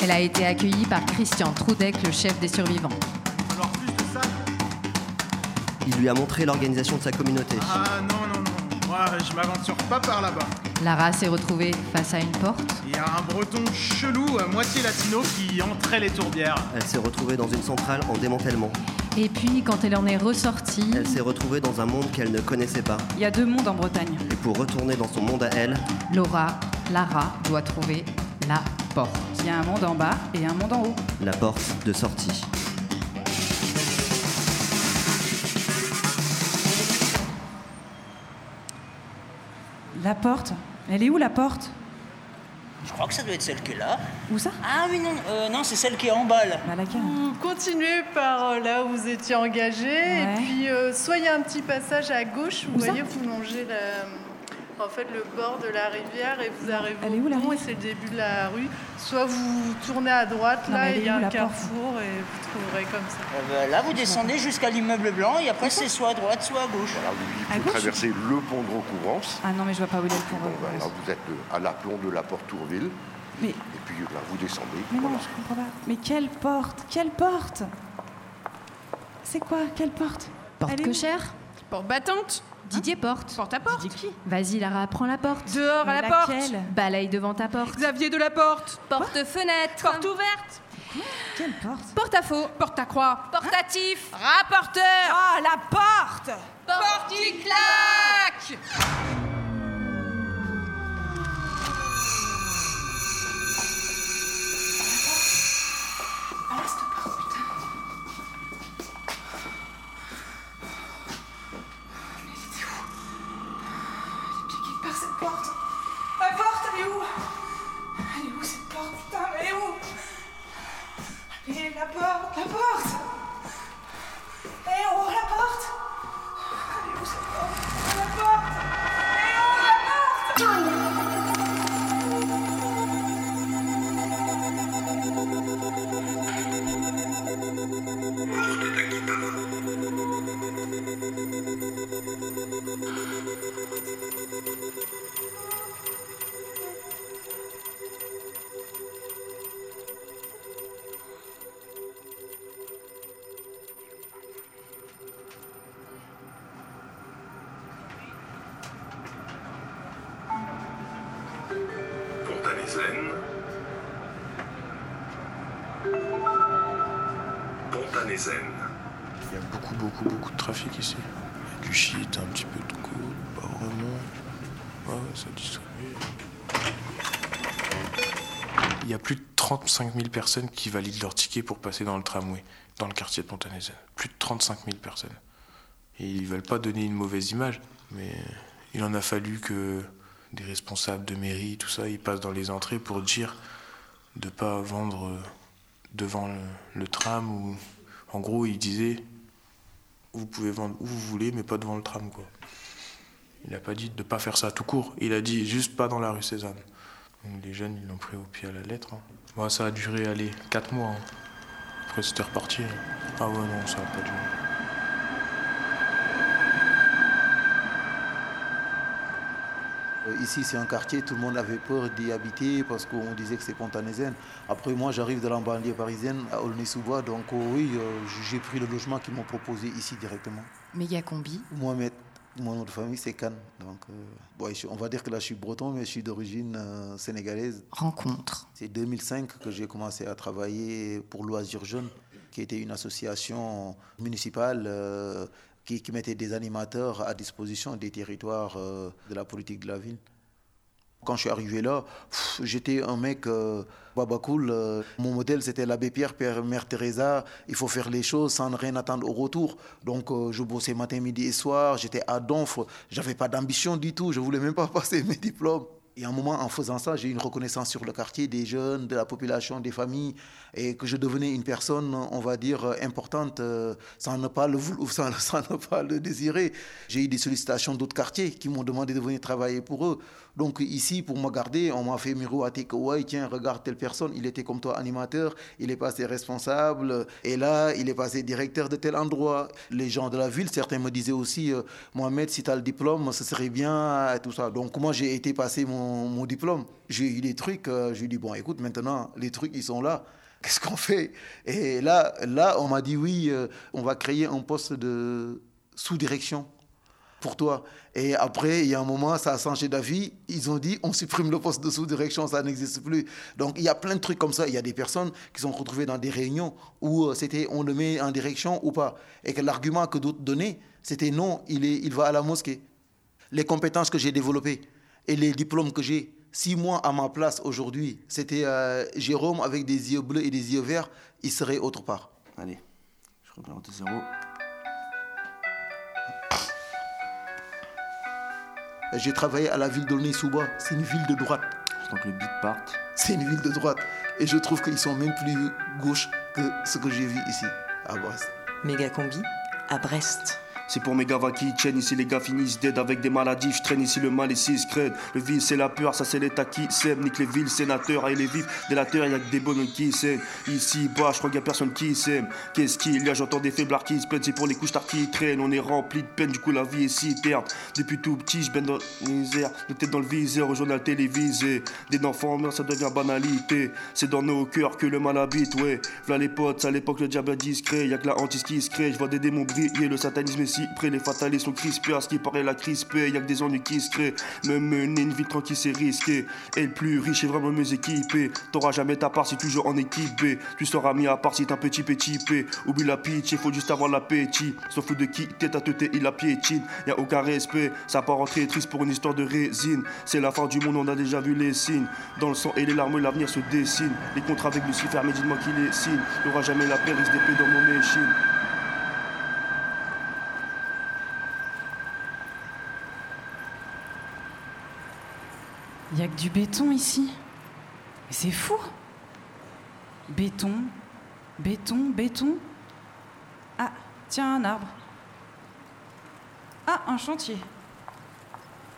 Elle a été accueillie par Christian Troudec, le chef des survivants. Il lui a montré l'organisation de sa communauté. Ah non, non, non. Moi, je m'aventure pas par là-bas. Lara s'est retrouvée face à une porte. Il y a un breton chelou, à moitié latino, qui entrait les tourbières. Elle s'est retrouvée dans une centrale en démantèlement. Et puis, quand elle en est ressortie, Elle s'est retrouvée dans un monde qu'elle ne connaissait pas. Il y a deux mondes en Bretagne. Et pour retourner dans son monde à elle, Laura, Lara doit trouver la porte. Il y a un monde en bas et un monde en haut. la porte de sortie. La porte Elle est où la porte? Je crois que ça doit être celle qui est là. Où ça? Ah oui, non, euh, non c'est celle qui est en bas là. Bah laquelle Vous continuez par euh, là où vous étiez engagé, Ouais. et puis euh, soit il y a un petit passage à gauche, vous Où ça? voyez, vous longez la, en fait, le bord de la rivière et vous arrivez Elle au est où, la pont et rivière c'est le début de la rue. Soit vous tournez à droite, Non, mais là, elle il y a où, un la carrefour et vous trouverez comme ça. Euh, bah, là, vous descendez jusqu'à l'immeuble blanc et après, c'est soit à droite, soit à gauche. Alors, À il faut gauche traverser le pont de Recouvrance. Ah non, mais je vois pas où il est le pont. Bon, ben, vous êtes euh, à l'aplomb de la porte Tourville. Mais- Et puis là, vous descendez. Mais non, voilà. je comprends pas. Mais quelle porte Quelle porte? C'est quoi? Quelle porte? Porte Elle est où? cochère Porte battante Didier porte. Porte à porte. Vas-y, Lara, prends la porte. Dehors à la porte. Laquelle Balaye devant ta porte. Xavier de la porte. Porte-fenêtre. Porte ouverte. Quelle porte? Porte à faux. Porte à croix. Portatif. Rapporteur. Ah, la porte. Porte claque porte? La porte, elle est où? Elle est où cette porte? Putain, mais elle est où? Et la porte, la porte! Elle est où la porte? Elle est où cette porte? La porte 35 000 personnes qui valident leur ticket pour passer dans le tramway, dans le quartier de Pontanézen. Plus de 35 000 personnes. Et ils veulent pas donner une mauvaise image, mais il en a fallu que des responsables de mairie, tout ça, ils passent dans les entrées pour dire de pas vendre euh, devant le, tram en gros ils disaient vous pouvez vendre où vous voulez mais pas devant le tram. Il n'a pas dit de ne pas faire ça tout court, il a dit juste pas dans la rue Cézanne. Donc les jeunes ils l'ont pris au pied à la lettre. hein. Moi ça a duré allez 4 mois. hein. Après c'était reparti. Ah ouais non ça a pas duré. Euh, Ici, c'est un quartier, tout le monde avait peur d'y habiter parce qu'on disait que c'est Pontanézen. Après, moi, j'arrive de la banlieue parisienne, à Aulnay-sous-Bois, donc euh, oui, euh, j'ai pris le logement qu'ils m'ont proposé ici directement. Méga combi? Mohamed, mon nom de famille, c'est Khan. Donc, euh, bon, on va dire que là, je suis breton, mais je suis d'origine euh, sénégalaise. Rencontre. C'est 2005 que j'ai commencé à travailler pour Loisirs Jeunes, qui était une association municipale euh, qui, qui mettait des animateurs à disposition des territoires de la politique de la ville. Quand je suis arrivé là, j'étais un mec euh, baba cool. euh, mon modèle, c'était l'abbé Pierre, Père, Mère Teresa. Il faut faire les choses sans rien attendre au retour. Donc, euh, je bossais matin, midi et soir. J'étais à Donf. J'avais pas d'ambition du tout. Je voulais même pas passer mes diplômes. Et à un moment, en faisant ça, j'ai eu une reconnaissance sur le quartier des jeunes, de la population, des familles, et que je devenais une personne, on va dire, importante, sans ne pas le sans, sans ne pas le désirer. J'ai eu des sollicitations d'autres quartiers qui m'ont demandé de venir travailler pour eux. Donc ici, pour me garder, on m'a fait miroiter que, ouais, tiens, regarde telle personne, il était comme toi animateur, il est passé responsable, et là, il est passé directeur de tel endroit. Les gens de la ville, certains me disaient aussi, euh, Mohamed, si tu as le diplôme, ce serait bien, et tout ça. Donc moi, j'ai été passer mon, mon diplôme. J'ai eu des trucs, euh, je lui ai dit, bon, écoute, maintenant, les trucs, ils sont là. Qu'est-ce qu'on fait? Et là, là, on m'a dit, oui, euh, on va créer un poste de sous-direction pour toi. Et après, il y a un moment, ça a changé d'avis. Ils ont dit, on supprime le poste de sous-direction, ça n'existe plus. Donc, il y a plein de trucs comme ça. Il y a des personnes qui sont retrouvées dans des réunions où euh, c'était on le met en direction ou pas. Et que l'argument que d'autres donnaient, c'était non, il, va à la mosquée. Les compétences que j'ai développées et les diplômes que j'ai, si moi, à ma place aujourd'hui, c'était euh, Jérôme avec des yeux bleus et des yeux verts, il serait autre part. Allez, je replante zéro. J'ai travaillé à la ville d'Aulnay-sous-Bois. C'est une ville de droite. Donc le beat part. C'est une ville de droite. Et je trouve qu'ils sont même plus gauche que ce que j'ai vu ici, à Brest. Méga combi à Brest. C'est pour mes gars qui tiennent ici, les gars finissent dead avec des maladies. Je traîne ici le mal ici, scred. Le vice, c'est la peur, ça c'est l'état qui sème. Nique les villes, sénateurs, et les vifs. Délateurs, y a que des bonnes qui s'aiment. Ici, bas, je crois qu'il a personne qui s'aime. Qu'est-ce qu'il y a? J'entends des faiblards qui se plaignent, c'est pour les couches qui traînent. On est rempli de peine, du coup la vie est si terne. Depuis tout petit, je dans la misère. De tête dans le viseur, au journal télévisé. Des enfants ça devient banalité. C'est dans nos cœurs que le mal habite, ouais. V'là les potes, à l'époque le diable discret. Y a que la hantise qui se crée. Je vois des démons briller, le satanisme est près. Les fatalistes sont crispés, à ce qui paraît la crispée. Y a que des ennuis qui se créent. Me mener une vie tranquille, c'est risqué. Et le plus riche est vraiment mieux équipé. T'auras jamais ta part si tu joues en équipe B. Tu seras mis à part si t'es un petit petit P. Oublie la pitch, faut juste avoir l'appétit. S'en fout de qui tête à tête, il la piétine. Y a aucun respect, ça part en très triste pour une histoire de résine. C'est la fin du monde, on a déjà vu les signes. Dans le sang et les larmes, l'avenir se dessine. Les contrats avec Lucifer, mais dis-moi qui les signe. Y'aura jamais la paix, risque d'épée dans mon échine. Il y a que du béton ici. C'est fou. Béton, béton, béton. Ah, tiens, un arbre. Ah, un chantier.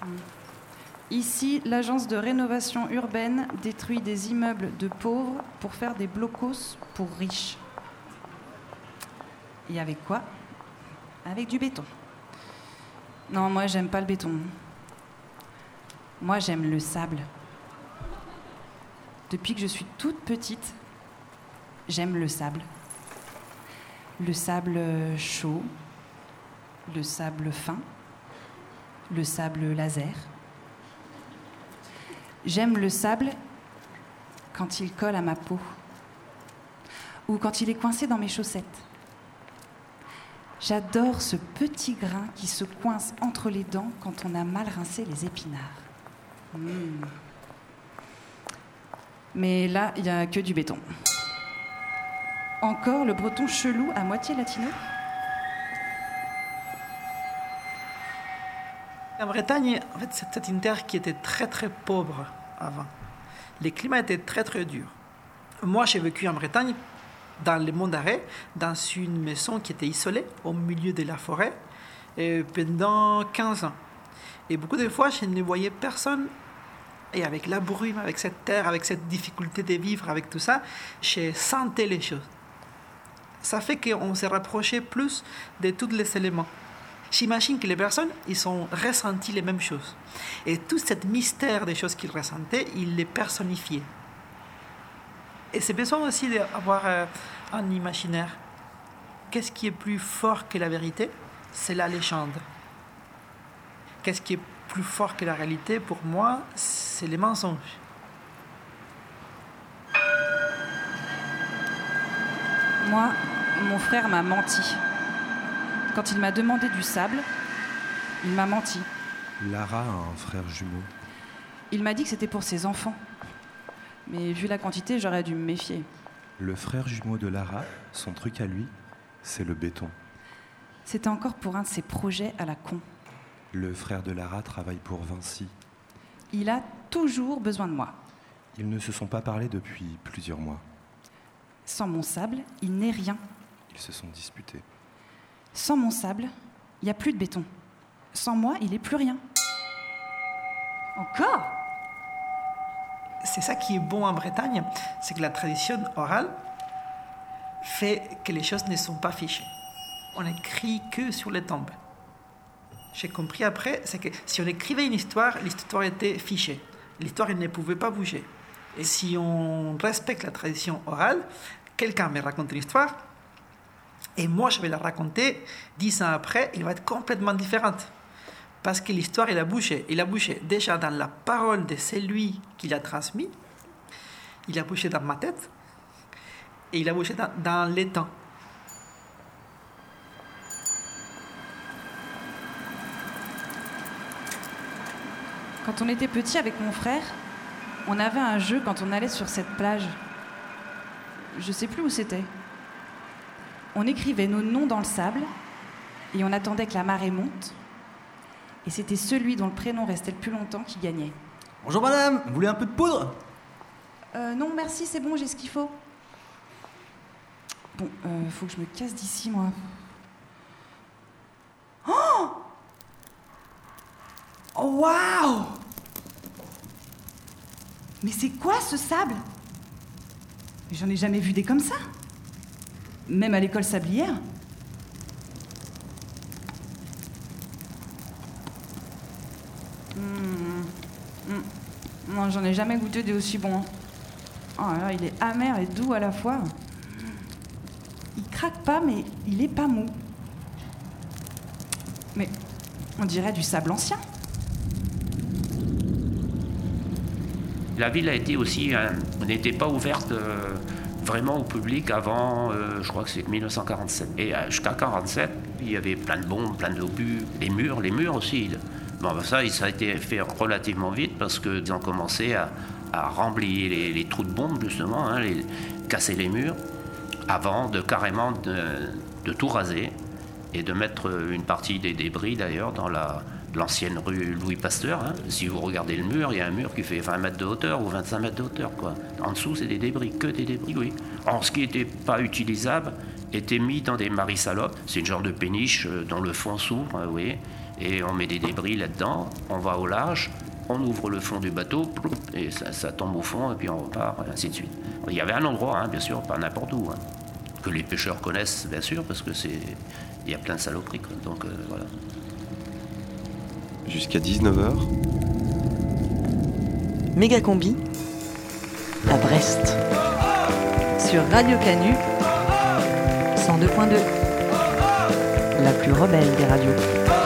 Hmm. Ici, l'agence de rénovation urbaine détruit des immeubles de pauvres pour faire des blocos pour riches. Et avec quoi? Avec du béton. Non, moi j'aime pas le béton. Moi j'aime le sable. Depuis que je suis toute petite, j'aime le sable. Le sable chaud, le sable fin, le sable laser. J'aime le sable quand il colle à ma peau ou quand il est coincé dans mes chaussettes. J'adore ce petit grain qui se coince entre les dents quand on a mal rincé les épinards. Mmh. Mais là, il n'y a que du béton. Encore le breton chelou à moitié latino En Bretagne, en fait, c'était une terre qui était très très pauvre avant. Les climats étaient très très durs. Moi, j'ai vécu en Bretagne, dans le Mont d'Arrêt, dans une maison qui était isolée au milieu de la forêt, et pendant 15 ans. Et beaucoup de fois, je ne voyais personne. Et avec la brume, avec cette terre, avec cette difficulté de vivre, avec tout ça, j'ai senti les choses. Ça fait qu'on s'est rapproché plus de tous les éléments. J'imagine que les personnes, ils ont ressenti les mêmes choses. Et tout ce mystère des choses qu'ils ressentaient, ils les personnifiaient. Et c'est besoin aussi d'avoir euh, un imaginaire. Qu'est-ce qui est plus fort que la vérité? C'est la légende. Qu'est-ce qui est plus fort que la réalité Pour moi, c'est les mensonges. Moi, mon frère m'a menti. Quand il m'a demandé du sable, il m'a menti. Lara a un frère jumeau. Il m'a dit que c'était pour ses enfants. Mais vu la quantité, j'aurais dû me méfier. Le frère jumeau de Lara, son truc à lui, c'est le béton. C'était encore pour un de ses projets à la con. Le frère de Lara travaille pour Vinci. Il a toujours besoin de moi. Ils ne se sont pas parlé depuis plusieurs mois. Sans mon sable, il n'est rien. Ils se sont disputés. Sans mon sable, il n'y a plus de béton. Sans moi, il n'est plus rien. Encore? C'est ça qui est bon en Bretagne, c'est que la tradition orale fait que les choses ne sont pas fichées. On n'écrit que sur les tombes. J'ai compris après, c'est que si on écrivait une histoire, l'histoire était fichée. L'histoire, elle ne pouvait pas bouger. Et si on respecte la tradition orale, quelqu'un me raconte une histoire, et moi, je vais la raconter dix ans après, elle va être complètement différente. Parce que l'histoire, il a bougé. Il a bougé déjà dans la parole de celui qui l'a transmis, il a bougé dans ma tête, et il a bougé dans les temps. Quand on était petit avec mon frère, on avait un jeu quand on allait sur cette plage. Je sais plus où c'était. On écrivait nos noms dans le sable et on attendait que la marée monte. Et c'était celui dont le prénom restait le plus longtemps qui gagnait. Bonjour madame, vous voulez un peu de poudre? Euh, non, merci, c'est bon, j'ai ce qu'il faut. Bon, euh, faut que je me casse d'ici, moi. Oh Oh, waouh Mais c'est quoi ce sable? J'en ai jamais vu des comme ça. Même à l'école sablière. Hmm, hmm. Non, j'en ai jamais goûté des aussi bons. Oh là là, il est amer et doux à la fois. Il craque pas, mais il est pas mou. Mais on dirait du sable ancien. La ville a été aussi, euh, n'était pas ouverte euh, vraiment au public avant, euh, je crois que c'est 1947. Et jusqu'à 47, il y avait plein de bombes, plein d'obus, les murs, les murs aussi. Bon, ben ça, ça a été fait relativement vite parce qu'ils ont commencé à, à les, trous de bombes, justement, hein, casser les murs, avant de carrément de tout raser et de mettre une partie des débris d'ailleurs dans la, l'ancienne rue Louis Pasteur. hein. Si vous regardez le mur, il y a un mur qui fait 20 mètres de hauteur ou 25 mètres de hauteur. En dessous, c'est des débris, que des débris, oui. Or, ce qui n'était pas utilisable était mis dans des maris-salopes. C'est une genre de péniche euh, dont le fond s'ouvre, euh, vous voyez. Et on met des débris là-dedans, on va au large, on ouvre le fond du bateau, et ça, tombe au fond, et puis on repart, ainsi de suite. Il y avait un endroit, hein, bien sûr, pas n'importe où, hein, que les pêcheurs connaissent, bien sûr, parce que c'est, il y a plein de saloperies. Donc euh, voilà. Jusqu'à 19h, Méga combi à Brest. Sur Radio Canu 102.2. La plus rebelle des radios.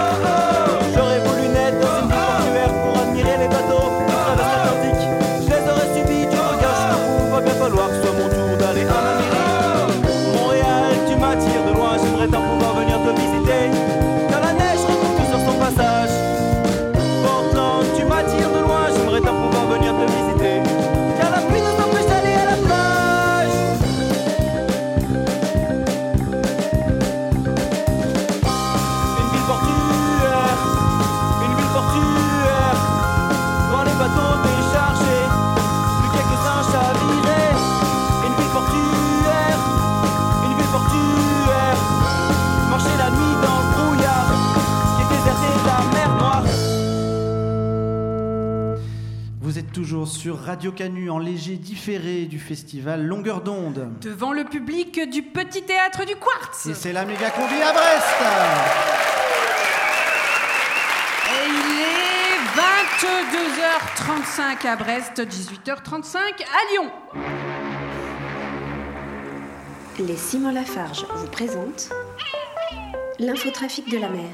Toujours sur Radio Canu en léger différé du festival Longueur d'onde. Devant le public du petit théâtre du Quartz. Et c'est la méga combi à Brest. Et il est 22h35 à Brest, 18h35 à Lyon. Les Simon Lafarge vous présentent l'infotrafic de la mer.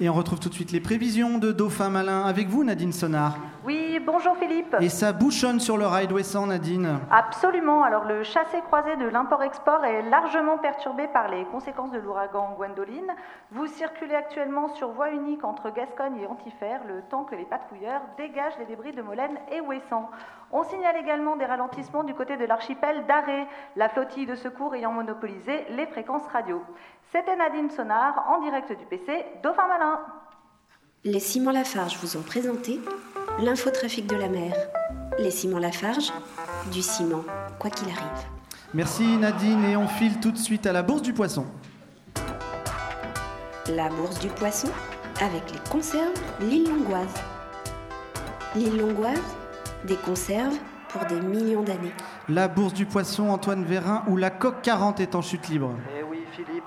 Et on retrouve tout de suite les prévisions de Dauphin Malin avec vous, Nadine Sonar. Oui, bonjour Philippe. Et ça bouchonne sur le rail d'Ouessant, Nadine. Absolument. Alors le chassé-croisé de l'import-export est largement perturbé par les conséquences de l'ouragan Gwendoline. Vous circulez actuellement sur voie unique entre Gascogne et Antifère, le temps que les patrouilleurs dégagent les débris de Molène et Ouessant. On signale également des ralentissements du côté de l'archipel d'Arrée, la flottille de secours ayant monopolisé les fréquences radio. C'était Nadine Sonar en direct du PC Dauphin Malin. Les Simon Lafarge vous ont présenté l'infotrafic de la mer. Les Simon Lafarge, du ciment, quoi qu'il arrive. Merci Nadine et on file tout de suite à la Bourse du Poisson. La bourse du poisson avec les conserves L'île Longoise. L'île Longoise, des conserves pour des millions d'années. La Bourse du Poisson, Antoine Vérin, où la coque 40 est en chute libre.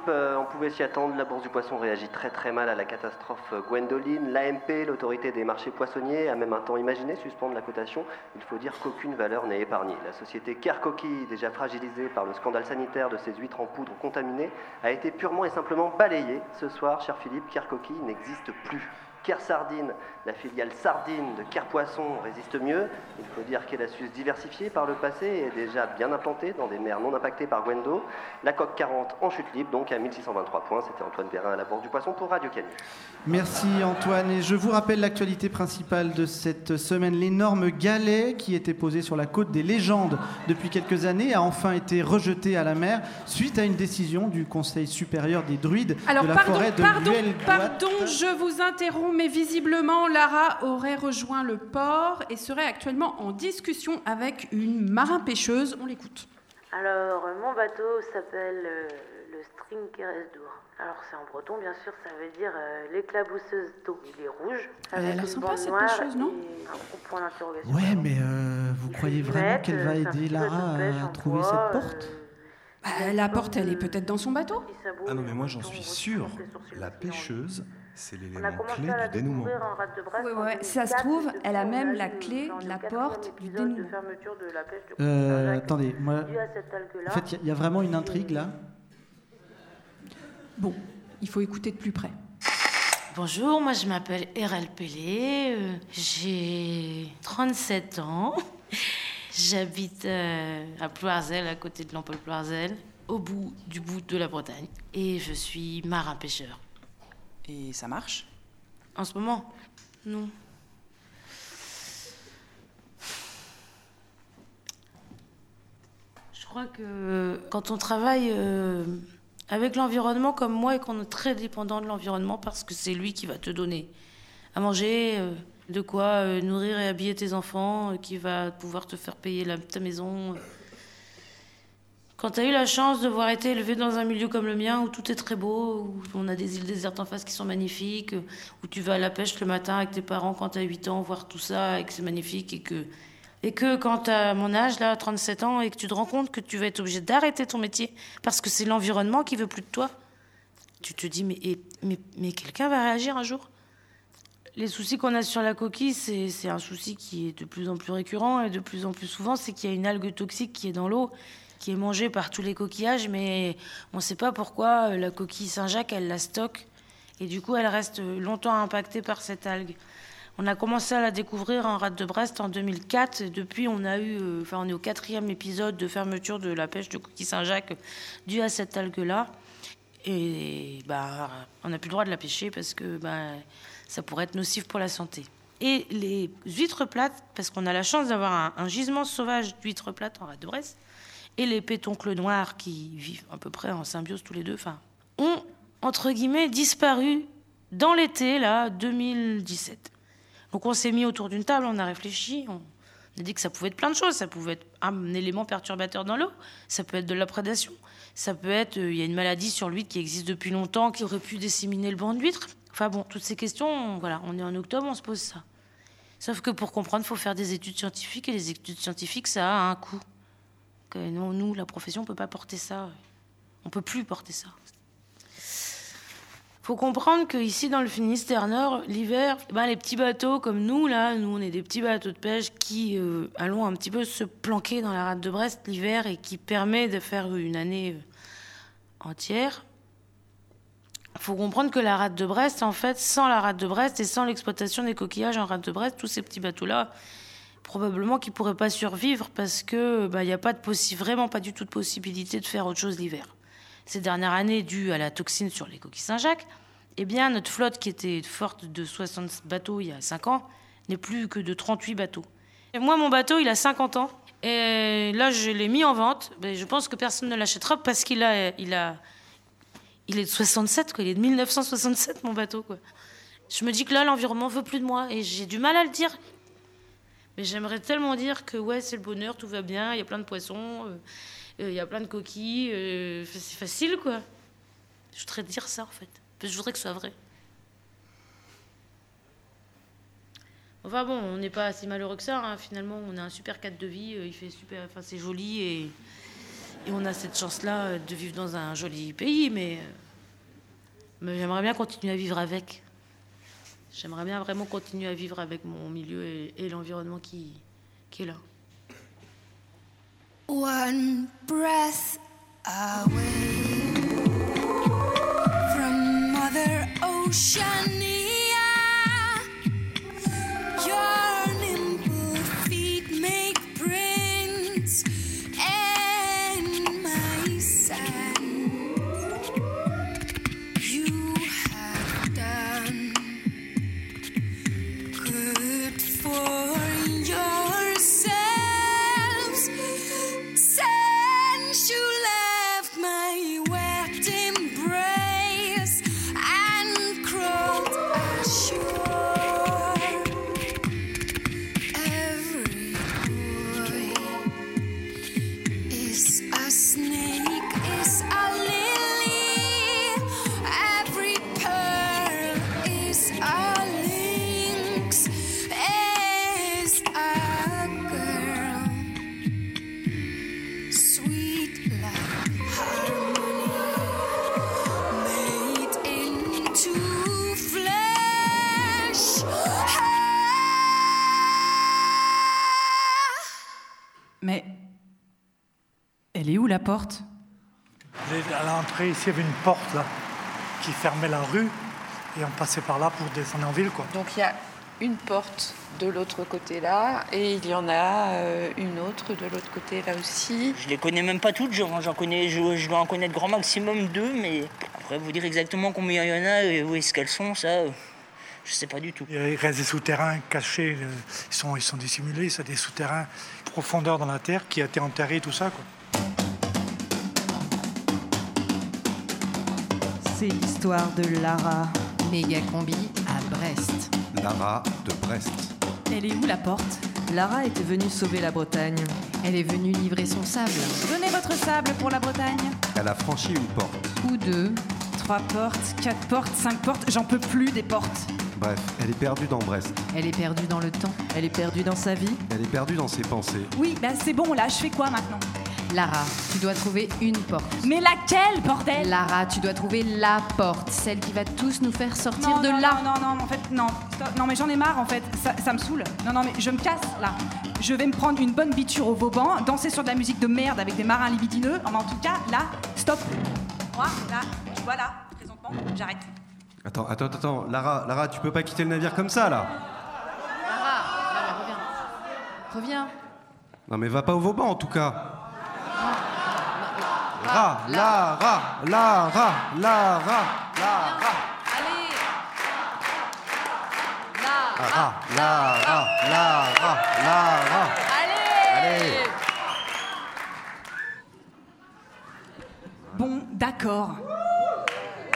Euh, on pouvait s'y attendre. La Bourse du Poisson réagit très très mal à la catastrophe euh, Gwendoline. L'AMP, l'autorité des marchés poissonniers, a même un temps imaginé suspendre la cotation. Il faut dire qu'aucune valeur n'est épargnée. La société Kerkoki, déjà fragilisée par le scandale sanitaire de ses huîtres en poudre contaminées, a été purement et simplement balayée. Ce soir, cher Philippe, Kerkoki n'existe plus. Ker Sardine, la filiale Sardine de Ker Poisson résiste mieux. Il faut dire qu'elle a su se diversifier par le passé et est déjà bien implantée dans des mers non impactées par Gwendo. La coque 40 en chute libre, donc à 1623 points. C'était Antoine Perrin à la Bourse du Poisson pour Radio Canu. Merci Antoine. Et je vous rappelle l'actualité principale de cette semaine. L'énorme galet qui était posé sur la côte des légendes depuis quelques années a enfin été rejeté à la mer suite à une décision du Conseil supérieur des druides Alors de la pardon, forêt de pardon, pardon, je vous interromps, mais visiblement Lara aurait rejoint le port et serait actuellement en discussion avec une marin-pêcheuse. On l'écoute. Alors, mon bateau s'appelle euh, le Strinkeres d'Our. Alors, c'est en breton, bien sûr, ça veut dire euh, l'éclabousseuse d'eau. Il est rouge, Elle a avec l'air une sympa, cette pêcheuse, non et un gros point d'interrogation. Ouais, mais euh, vous croyez vraiment qu'elle va euh, un aider Lara à trouver bois, cette porte Bah, la porte, elle est peut-être dans son bateau Ah non, mais moi j'en suis sûr. La pêcheuse, c'est l'élément clé du dénouement. Brest. Ouais, ça se 2004, trouve, elle a on même a la clé de la porte du dénouement. fermeture de la pêche du Euh, attendez, moi. En fait, il y a- il y, a vraiment une intrigue là. Bon, il faut écouter de plus près. Bonjour, moi je m'appelle Erel Pelé, euh, j'ai 37 ans, j'habite euh, à Ploirzel, à côté de l'Empole Ploirzel, au bout du bout de la Bretagne, et je suis marin-pêcheur. Et ça marche? En ce moment? Non. Je crois que quand on travaille euh, avec l'environnement comme moi et qu'on est très dépendant de l'environnement parce que c'est lui qui va te donner à manger, euh, de quoi euh, nourrir et habiller tes enfants, qui va pouvoir te faire payer ta maison. Quand tu as eu la chance de voir été élevé dans un milieu comme le mien où tout est très beau, où on a des îles désertes en face qui sont magnifiques, où tu vas à la pêche le matin avec tes parents quand tu as 8 ans, voir tout ça et que c'est magnifique et que et que quand tu as mon âge, là, 37 ans, et que tu te rends compte que tu vas être obligé d'arrêter ton métier parce que c'est l'environnement qui veut plus de toi, tu te dis, mais, mais, mais quelqu'un va réagir un jour? Les soucis qu'on a sur la coquille, c'est un souci qui est de plus en plus récurrent et de plus en plus souvent, c'est qu'il y a une algue toxique qui est dans l'eau, qui est mangée par tous les coquillages, mais on ne sait pas pourquoi euh, la coquille Saint-Jacques, elle la stocke, et du coup, elle reste longtemps impactée par cette algue. On a commencé à la découvrir en rade de Brest en 2004. Et depuis, on a eu, euh, enfin, on est au quatrième épisode de fermeture de la pêche de coquille Saint-Jacques due à cette algue-là. Et bah, on n'a plus le droit de la pêcher parce que bah, ça pourrait être nocif pour la santé. Et les huîtres plates, parce qu'on a la chance d'avoir un, un gisement sauvage d'huîtres plates en rade de Brest, et les pétoncles noirs qui vivent à peu près en symbiose tous les deux, enfin, ont entre guillemets disparu dans l'été là 2017. Donc on s'est mis autour d'une table, on a réfléchi, on a dit que ça pouvait être plein de choses. Ça pouvait être un élément perturbateur dans l'eau, ça peut être de la prédation, ça peut être, euh, il y a une maladie sur l'huître qui existe depuis longtemps, qui aurait pu disséminer le banc d'huître. Enfin bon, toutes ces questions, voilà, on est en octobre, on se pose ça. Sauf que pour comprendre, il faut faire des études scientifiques, et les études scientifiques, ça a un coût. Nous, la profession, on peut pas porter ça. On peut plus porter ça. faut comprendre qu'ici, dans le Finistère Nord, l'hiver, eh ben, les petits bateaux comme nous, là, nous, on est des petits bateaux de pêche qui euh, allons un petit peu se planquer dans la rade de Brest l'hiver et qui permet de faire une année euh, entière. Faut comprendre que la rade de Brest, en fait, sans la rade de Brest et sans l'exploitation des coquillages en rade de Brest, tous ces petits bateaux-là, probablement qu'ils pourraient pas survivre parce que bah, il n'y a pas de vraiment pas du tout de possibilité de faire autre chose l'hiver. Ces dernières années, dues à la toxine sur les coquilles Saint-Jacques, eh bien, notre flotte qui était forte de 60 bateaux il y a 5 ans n'est plus que de 38 bateaux. Et moi, mon bateau, il a 50 ans. Et là, je l'ai mis en vente. Mais je pense que personne ne l'achètera parce qu'il a, il a, il est de 67, quoi. Il est de 1967, mon bateau, quoi. Je me dis que là, l'environnement veut plus de moi. Et j'ai du mal à le dire. Mais j'aimerais tellement dire que, ouais, c'est le bonheur, tout va bien, il y a plein de poissons, euh, euh, il y a plein de coquilles. euh, c'est facile, quoi. Je voudrais dire ça, en fait. Je voudrais que ce soit vrai. Enfin bon, on n'est pas si malheureux que ça. hein. Finalement, on a un super cadre de vie. Il fait super, enfin c'est joli et, et on a cette chance-là de vivre dans un joli pays. Mais, mais j'aimerais bien continuer à vivre avec. J'aimerais bien vraiment continuer à vivre avec mon milieu et, l'environnement qui, qui est là. One breath away from Mother Oceania. Porte À l'entrée, ici, il y avait une porte là qui fermait la rue et on passait par là pour descendre en ville. Quoi. Donc il y a une porte de l'autre côté là et il y en a euh, une autre de l'autre côté là aussi. Je les connais même pas toutes, j'en j'en connais, je, je dois en connaître grand maximum deux, mais après vous dire exactement combien il y en a et où est-ce qu'elles sont, ça, euh, je sais pas du tout. Il reste des souterrains cachés, euh, ils sont, ils sont dissimulés, c'est des souterrains profondeur dans la terre qui a été enterré, tout ça. Quoi. C'est l'histoire de Lara. Méga combi à Brest. Lara de Brest. Elle est où la porte? Lara était venue sauver la Bretagne. Elle est venue livrer son sable. Donnez votre sable pour la Bretagne. Elle a franchi une porte. Ou deux. Trois portes, quatre portes, cinq portes, j'en peux plus des portes. Bref, elle est perdue dans Brest. Elle est perdue dans le temps. Elle est perdue dans sa vie. Elle est perdue dans ses pensées. Oui, bah c'est bon, là, je fais quoi maintenant? Lara, tu dois trouver une porte. Mais laquelle, bordel? Lara, tu dois trouver la porte, celle qui va tous nous faire sortir non, de non, là. Non, non, non, en fait, non. Stop. Non, mais j'en ai marre, en fait. Ça, ça me saoule. Non, non, mais je me casse, là. Je vais me prendre une bonne biture au Vauban, danser sur de la musique de merde avec des marins libidineux. Mais en tout cas, là, stop. Moi, là, tu vois, là, présentement, j'arrête. Attends, attends, attends. Lara, Lara, tu peux pas quitter le navire comme ça, là Lara, Lara, reviens. Reviens. Non, mais va pas au Vauban, en tout cas. Lara, Lara, Lara, Lara, Lara. Allez Lara, Lara, Lara, Lara. Allez Allez. Bon, d'accord.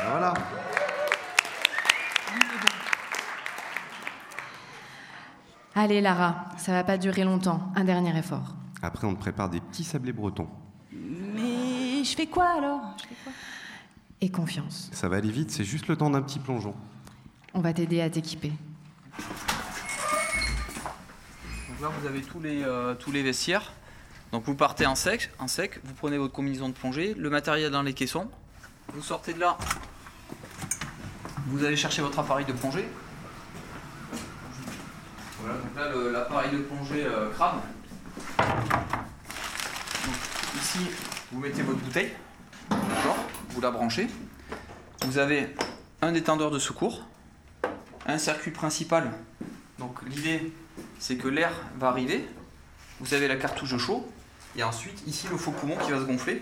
Voilà. Allez Lara, ça va pas durer longtemps. Un dernier effort. Après, on te prépare des petits sablés bretons. Je fais quoi alors? Je fais quoi? Et confiance. Ça va aller vite, c'est juste le temps d'un petit plongeon. On va t'aider à t'équiper. Donc là, vous avez tous les, euh, tous les vestiaires. Donc vous partez en sec, en sec, vous prenez votre combinaison de plongée, le matériel dans les caissons, vous sortez de là, vous allez chercher votre appareil de plongée. Voilà, donc là l'appareil de plongée euh, crame. Donc, ici, vous mettez votre bouteille, Vous la branchez. Vous avez un détendeur de secours, un circuit principal. Donc l'idée, c'est que l'air va arriver. Vous avez la cartouche chaud. Et ensuite, ici, le faux poumon qui va se gonfler.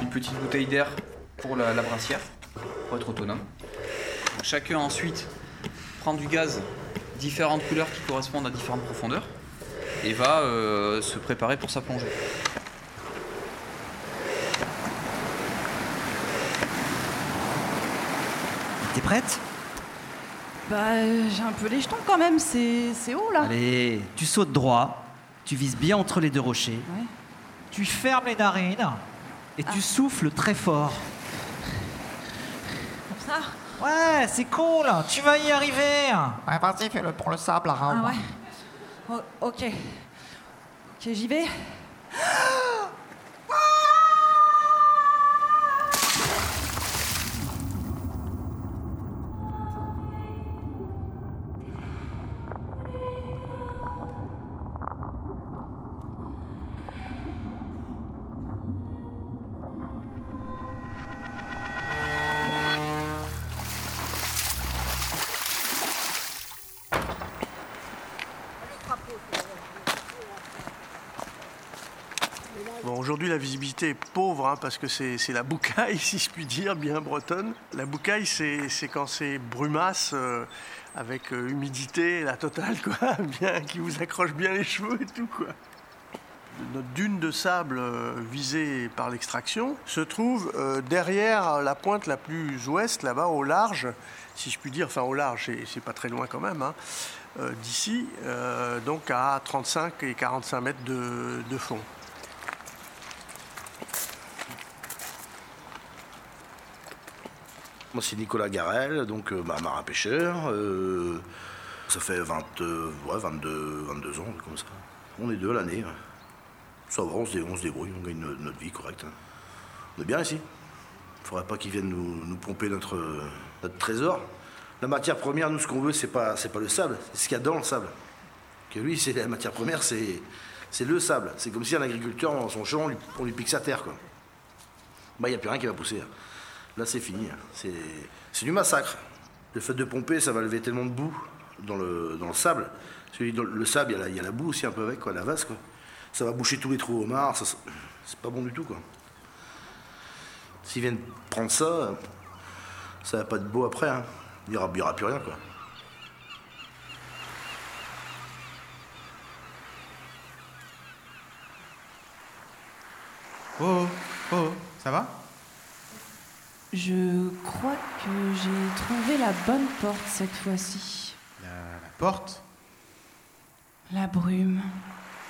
Une petite bouteille d'air pour la, la brassière, pour être autonome. Chacun ensuite prend du gaz, différentes couleurs qui correspondent à différentes profondeurs, et va euh, se préparer pour sa plongée. T'es prête? Bah, euh, j'ai un peu les jetons quand même, c'est c'est haut là. Allez, tu sautes droit, tu vises bien entre les deux rochers, Ouais. tu fermes les narines et tu souffles très fort. Comme ça? Ouais, c'est cool, tu vas y arriver. Ouais, vas-y, fais-le pour le sable, Lara. Ah ouais Oh, Ok. Ok, j'y vais. Pauvre hein, parce que c'est la boucaille, si je puis dire, bien bretonne. La boucaille, c'est quand c'est brumasse, euh, avec euh, humidité, la totale, quoi, bien, qui vous accroche bien les cheveux et tout, quoi. Notre dune de sable euh, visée par l'extraction se trouve derrière la pointe la plus ouest, là-bas, au large, si je puis dire, enfin au large, c'est- pas très loin quand même, hein, d'ici, donc à 35 et 45 mètres de fond. Moi, c'est Nicolas Garel, donc euh, bah, marin-pêcheur. euh, ça fait 20, euh, ouais, 22, 22 ans, comme ça. On est deux l'année. Ça va, on se, débrouille, on gagne no- notre vie correcte. hein. On est bien ici. Il faudrait pas qu'ils viennent nous, pomper notre, euh, trésor. La matière première, nous, ce qu'on veut, c'est pas, pas le sable, c'est ce qu'il y a dans le sable. Que lui, c'est la matière première, c'est, le sable. C'est comme si un agriculteur, dans son champ, on lui, pique sa terre. Bah, il n'y a plus rien qui va pousser. hein. Là, c'est fini. hein. C'est, du massacre. Le fait de pomper, ça va lever tellement de boue dans le, sable. Le sable, il y, a la- boue aussi un peu avec, la vase, quoi. Ça va boucher tous les trous au mar, c'est pas bon du tout. S'ils viennent prendre ça, ça va pas être beau après, hein. Il n'y aura, aura plus rien, quoi. Oh, oh, oh, ça va? Je crois que j'ai trouvé la bonne porte cette fois-ci. la, la porte? La brume,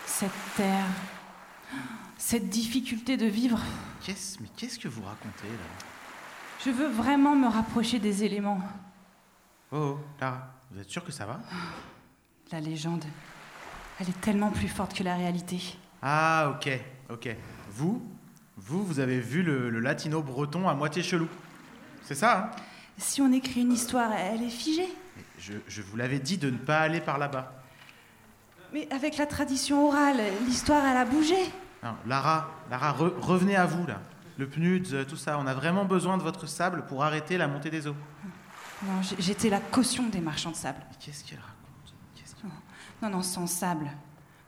cette terre, cette difficulté de vivre. Qu'est-ce, mais qu'est-ce que vous racontez là? Je veux vraiment me rapprocher des éléments. Oh, oh, Lara, vous êtes sûr que ça va? La légende, elle est tellement plus forte que la réalité. Ah, ok, ok. Vous, vous, vous avez vu le, le latino breton à moitié chelou. C'est ça, hein? Si on écrit une histoire, elle est figée. je, je vous l'avais dit de ne pas aller par là-bas. Mais avec la tradition orale, l'histoire, elle a bougé. Non, Lara, Lara, re- revenez à vous là. Le PNUDS, euh, tout ça, on a vraiment besoin de votre sable pour arrêter la montée des eaux. Non, j'étais la caution des marchands de sable. Mais qu'est-ce qu'elle raconte? Qu'est-ce qu'elle- Non, non, sans sable.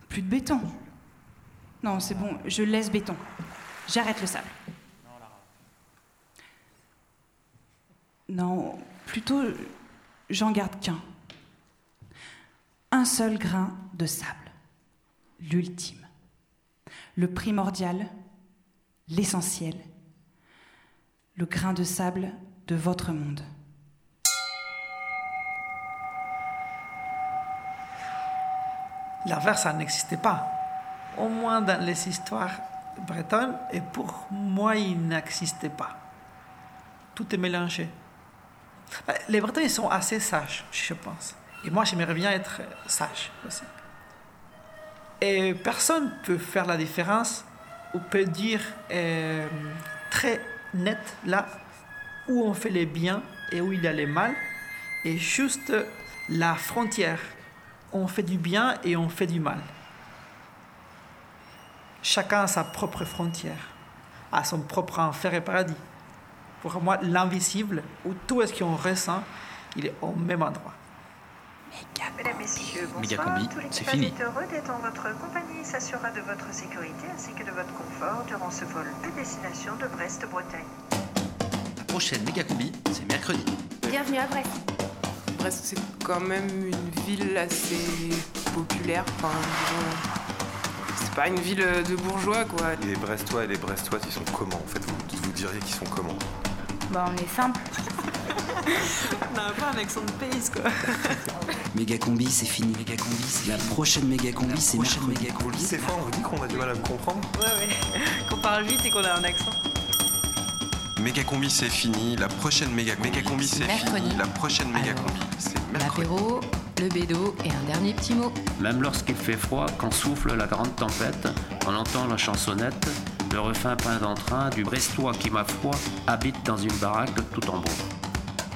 Plus de béton. Non, c'est bon, je laisse béton. J'arrête le sable. Non, plutôt, j'en garde qu'un. Un seul grain de sable. L'ultime. Le primordial, l'essentiel. Le grain de sable de votre monde. L'inverse, ça n'existait pas. Au moins dans les histoires et pour moi, il n'existait pas. Tout est mélangé. Euh, Les Bretons, ils sont assez sages, je pense. Et moi, j'aimerais bien être sage aussi. Et personne peut faire la différence ou peut dire euh, très net là où on fait les biens et où il y a les mal. Et juste la frontière. On fait du bien et on fait du mal. Chacun a sa propre frontière, a son propre enfer et paradis. Pour moi, l'invisible, où tout ce qu'on ressent, il est au même endroit. Mesdames, Messieurs, bonsoir. Tous équipages fini. est heureux d'être en votre compagnie et s'assurera de votre sécurité ainsi que de votre confort durant ce vol à destination de Brest-Bretagne. La prochaine méga combi, c'est mercredi. Bienvenue à Brest. Brest, c'est quand même une ville assez populaire. Enfin, disons, pas une ville de bourgeois, quoi. Et les Brestois et les Brestoises, ils sont comment en fait? Vous, vous diriez qu'ils sont comment? Bah, on est simple. On a pas un accent de pays, quoi. Méga combi, c'est fini. Méga combi, c'est la prochaine méga combi, c'est mercredi. Vous le dites des fois, on vous dit qu'on a du mal à vous comprendre Ouais, ouais. Qu'on parle vite et qu'on a un accent. Méga combi, c'est fini. La prochaine méga combi, méga combi c'est fini. La prochaine méga combi, c'est. L'apéro, le bédo et un dernier petit mot. Même lorsqu'il fait froid, quand souffle la grande tempête, on entend la chansonnette, le refrain plein d'entrain du Brestois qui, ma foi, habite dans une baraque tout en bois.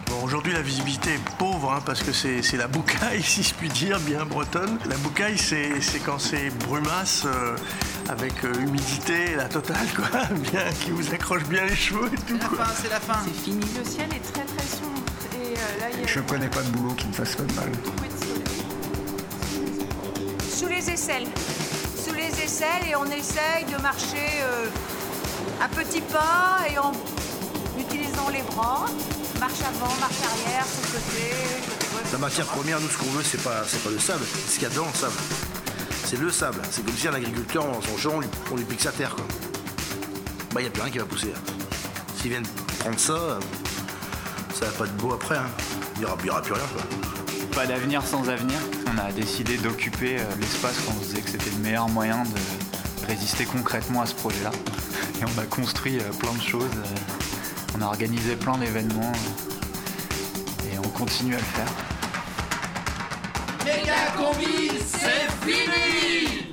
Bon, aujourd'hui, la visibilité est pauvre hein, parce que c'est c'est la boucaille, si je puis dire, bien bretonne. La boucaille, c'est c'est quand c'est brumasse, euh, avec euh, humidité, la totale, quoi, bien, qui vous accroche bien les cheveux et tout. quoi. c'est la fin. C'est fini. Le ciel est très très Je connais pas de boulot qui me fasse pas de mal. Sous les aisselles. Sous les aisselles et on essaye de marcher euh, à petits pas et en utilisant les bras. Marche avant, marche arrière, sur le côté. La matière première, nous, ce qu'on veut, c'est pas, c'est pas le sable, c'est ce qu'il y a dans le sable. C'est le sable. C'est comme si un agriculteur, dans son champ, on lui, on lui pique sa terre, quoi. Bah, il n'y a plus rien qui va pousser. hein. S'ils viennent prendre ça, euh, ça va pas être beau après. hein. Il n'y aura, plus rien, quoi. Pas d'avenir sans avenir. On a décidé d'occuper euh, l'espace quand on se disait que c'était le meilleur moyen de résister concrètement à ce projet-là. Et on a construit euh, plein de choses. euh, On a organisé plein d'événements. Et on continue à le faire. Méga combi, c'est fini